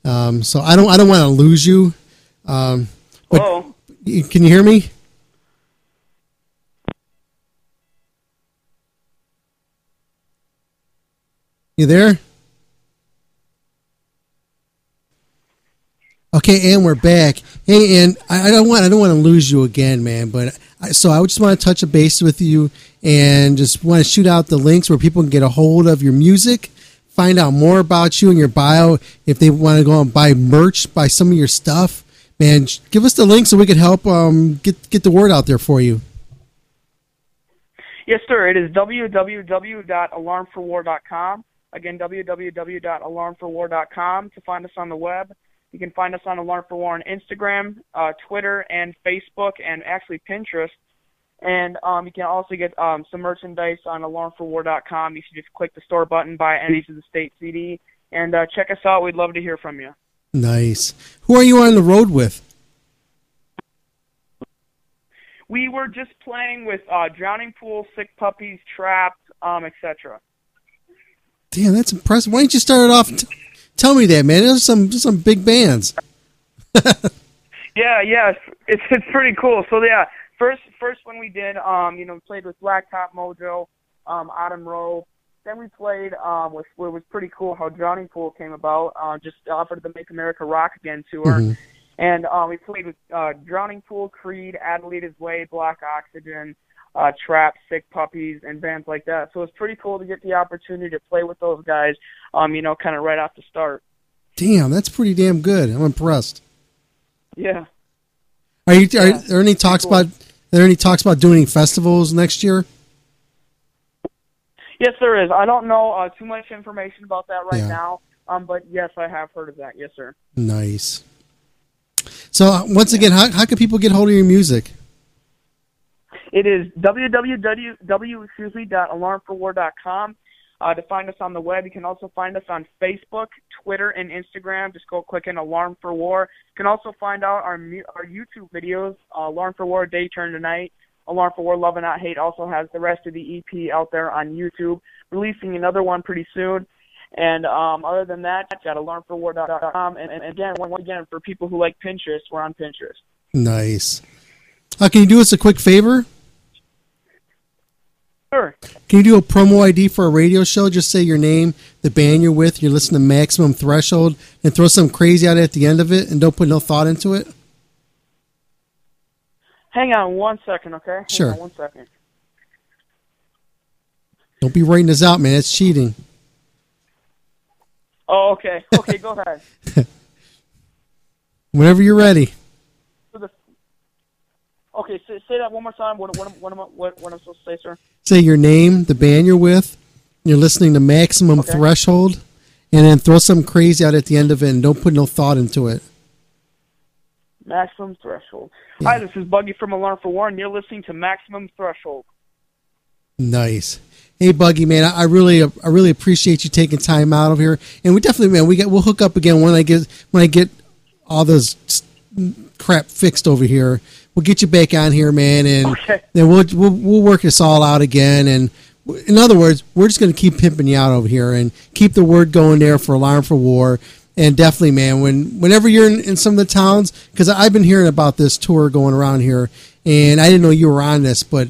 Um, so I don't I don't want to lose you. Um, but Hello? can you hear me? You there? Okay, and we're back. Hey, and I, I don't want I don't want to lose you again, man. But I, so I just want to touch a base with you and just want to shoot out the links where people can get a hold of your music, find out more about you and your bio. If they want to go and buy merch, buy some of your stuff, man, give us the link so we can help um, get get the word out there for you. Yes, sir. It is www.alarmforwar.com. Again, www.alarmforwar.com to find us on the web. You can find us on Alarm for War on Instagram, uh, Twitter, and Facebook, and actually Pinterest. And um, you can also get um, some merchandise on alarmforwar.com. You should just click the store button, buy any of the state CD, and uh, check us out. We'd love to hear from you. Nice. Who are you on the road with? We were just playing with uh, Drowning Pool, Sick Puppies, Trapt, um, etc. Damn, that's impressive. Why didn't you start it off? T- tell me that, man. There's some some big bands. Yeah, yeah, it's, it's it's pretty cool. So yeah, first first when we did, um, you know, we played with Blacktop Mojo, um, Autumn Row. Then we played, um, with it was pretty cool how Drowning Pool came about. Uh, just offered the Make America Rock Again tour, Mhm. and um, we played with uh, Drowning Pool, Creed, Adelita's Way, Black Oxygen, uh, Trapt, Sick Puppies, and bands like that. So it's pretty cool to get the opportunity to play with those guys. Um, you know, kind of right off the start. Damn, that's pretty damn good. I'm impressed. Yeah. Are you? Are, are there any talks about? Are there any talks about doing festivals next year? Yes, there is. I don't know uh, too much information about that right Yeah. now, um, but yes, I have heard of that. Yes, sir. Nice. So uh, once again, how how can people get hold of your music? It is www excuse me dot alarmforwar.com. Uh, to find us on the web, you can also find us on Facebook, Twitter, and Instagram. Just go click in Alarm for War. You can also find out our our YouTube videos. Uh, Alarm for War, Day Turn Tonight. Alarm for War, Love and Not Hate also has the rest of the EP out there on YouTube. Releasing another one pretty soon. And um, other than that, got alarmforwar.com. And, and again, once again, for people who like Pinterest, we're on Pinterest. Nice. Uh, can you do us a quick favor? Sure. Can you do a promo ID for a radio show? Just say your name, the band you're with, you're listening to Maximum Threshold, and throw some crazy out at the end of it, and don't put no thought into it. Hang on one second, okay? Hang Sure. on one second. Don't be writing us out, man. It's cheating. Oh, okay. Okay, go ahead. Whenever you're ready. Okay, say, say that one more time. What, what, what, am I, what, what am I supposed to say, sir? Say your name, the band you're with, you're listening to Maximum Okay. Threshold, and then throw some crazy out at the end of it, and don't put no thought into it. Maximum Threshold. Hi, this is Buggy from Alarm for War, and you're listening to Maximum Threshold. Nice. Hey, Buggy, man, I I really, I really appreciate you taking time out of here, and we definitely, man, we get, we'll hook up again when I get, when I get all this crap fixed over here. We'll get you back on here, man, and Okay. then we'll, we'll, we'll work this all out again. And in other words, we're just going to keep pimping you out over here and keep the word going there for Alarm for War. And definitely, man, when whenever you're in, in some of the towns, because I've been hearing about this tour going around here, and I didn't know you were on this, but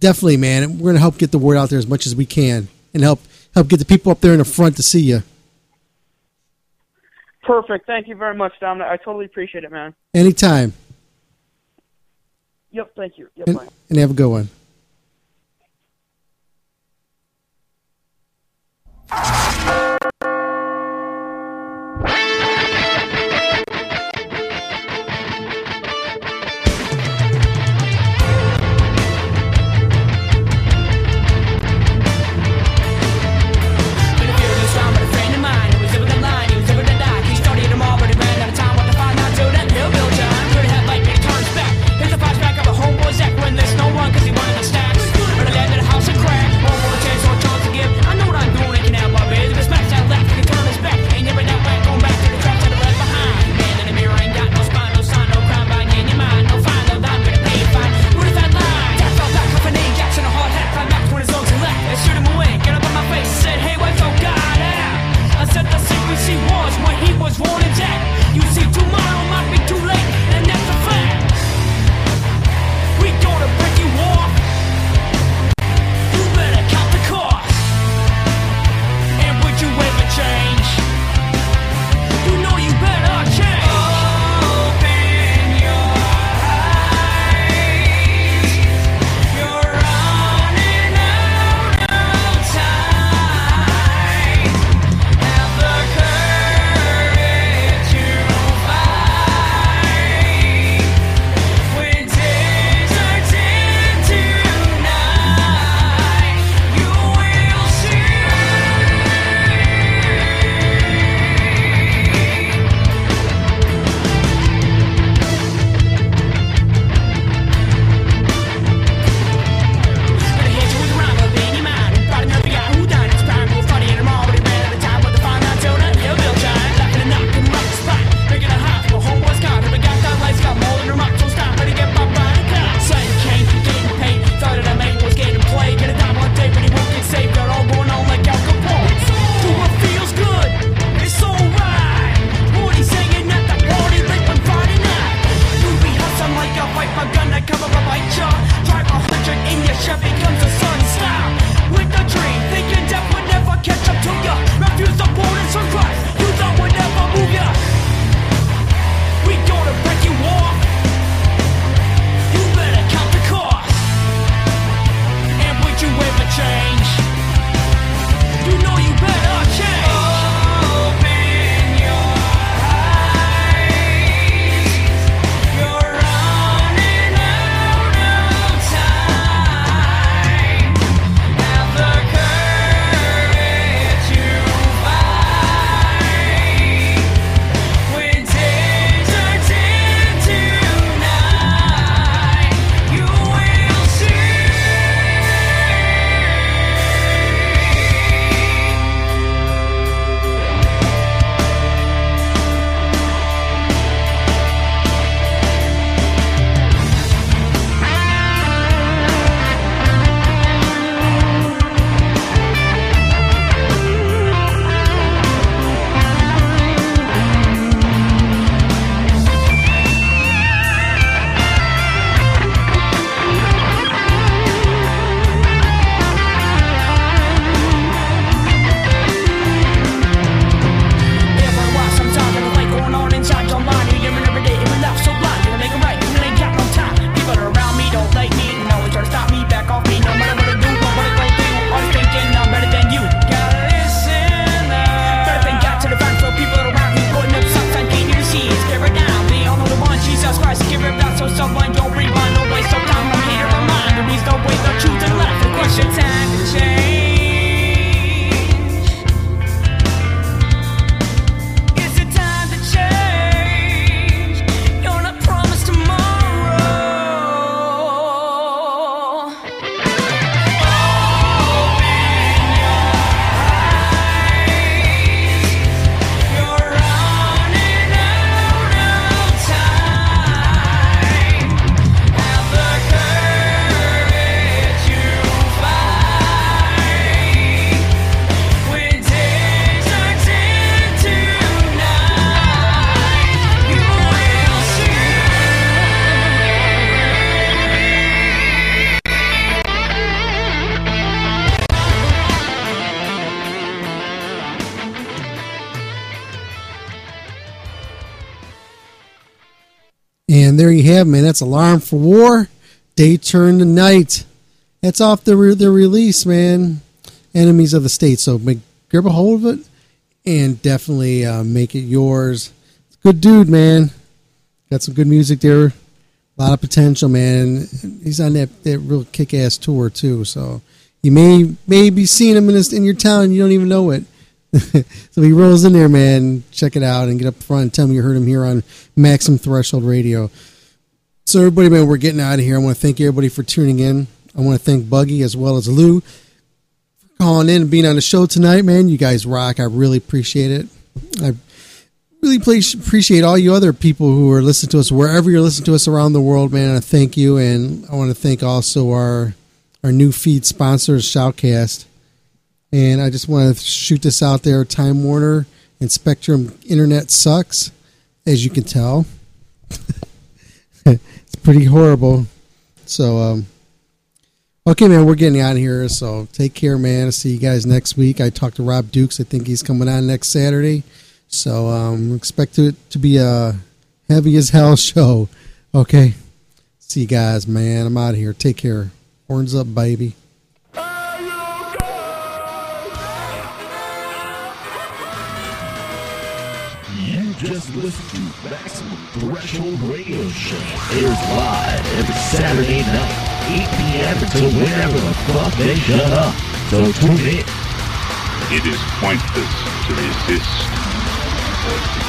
definitely, man, we're gonna help get the word out there as much as we can, and help help get the people up there in the front to see you. Perfect. Thank you very much, Dominic. I totally appreciate it, man. Anytime, Yep, thank you. Yep, and, bye. and have a good one. Been Man. That's Alarm for War. Day turn to night. That's off the re- the release, man. Enemies of the State. So make, grab a hold of it and definitely uh, make it yours. Good dude, man. Got some good music there. A lot of potential, man. He's on that, that real kick ass tour too. So you may may be seeing him in this, in your town and you don't even know it. so he rolls in there, man. Check it out and get up front and tell me you heard him here on Maximum Threshold Radio. So everybody, man, we're getting out of here. I want to thank everybody for tuning in. I want to thank Buggy as well as Lou for calling in and being on the show tonight, man. You guys rock. I really appreciate it. I really appreciate all you other people who are listening to us wherever you're listening to us around the world, man. I thank you, and I want to thank also our our new feed sponsors, Shoutcast. And I just want to shoot this out there. Time Warner and Spectrum Internet sucks, as you can tell. pretty horrible. So, um, okay, man, we're getting out of here. So take care, man. I'll see you guys next week. I talked to Rob Dukes. I think he's coming on next Saturday. So um, expect it to be a heavy as hell show. Okay. See you guys, man. I'm out of here. Take care. Horns up, baby. Just to Threshold Radio Show. Airs live every Saturday night, 8 p.m. until whenever the fuck they shut up. So tune in. It is pointless to resist.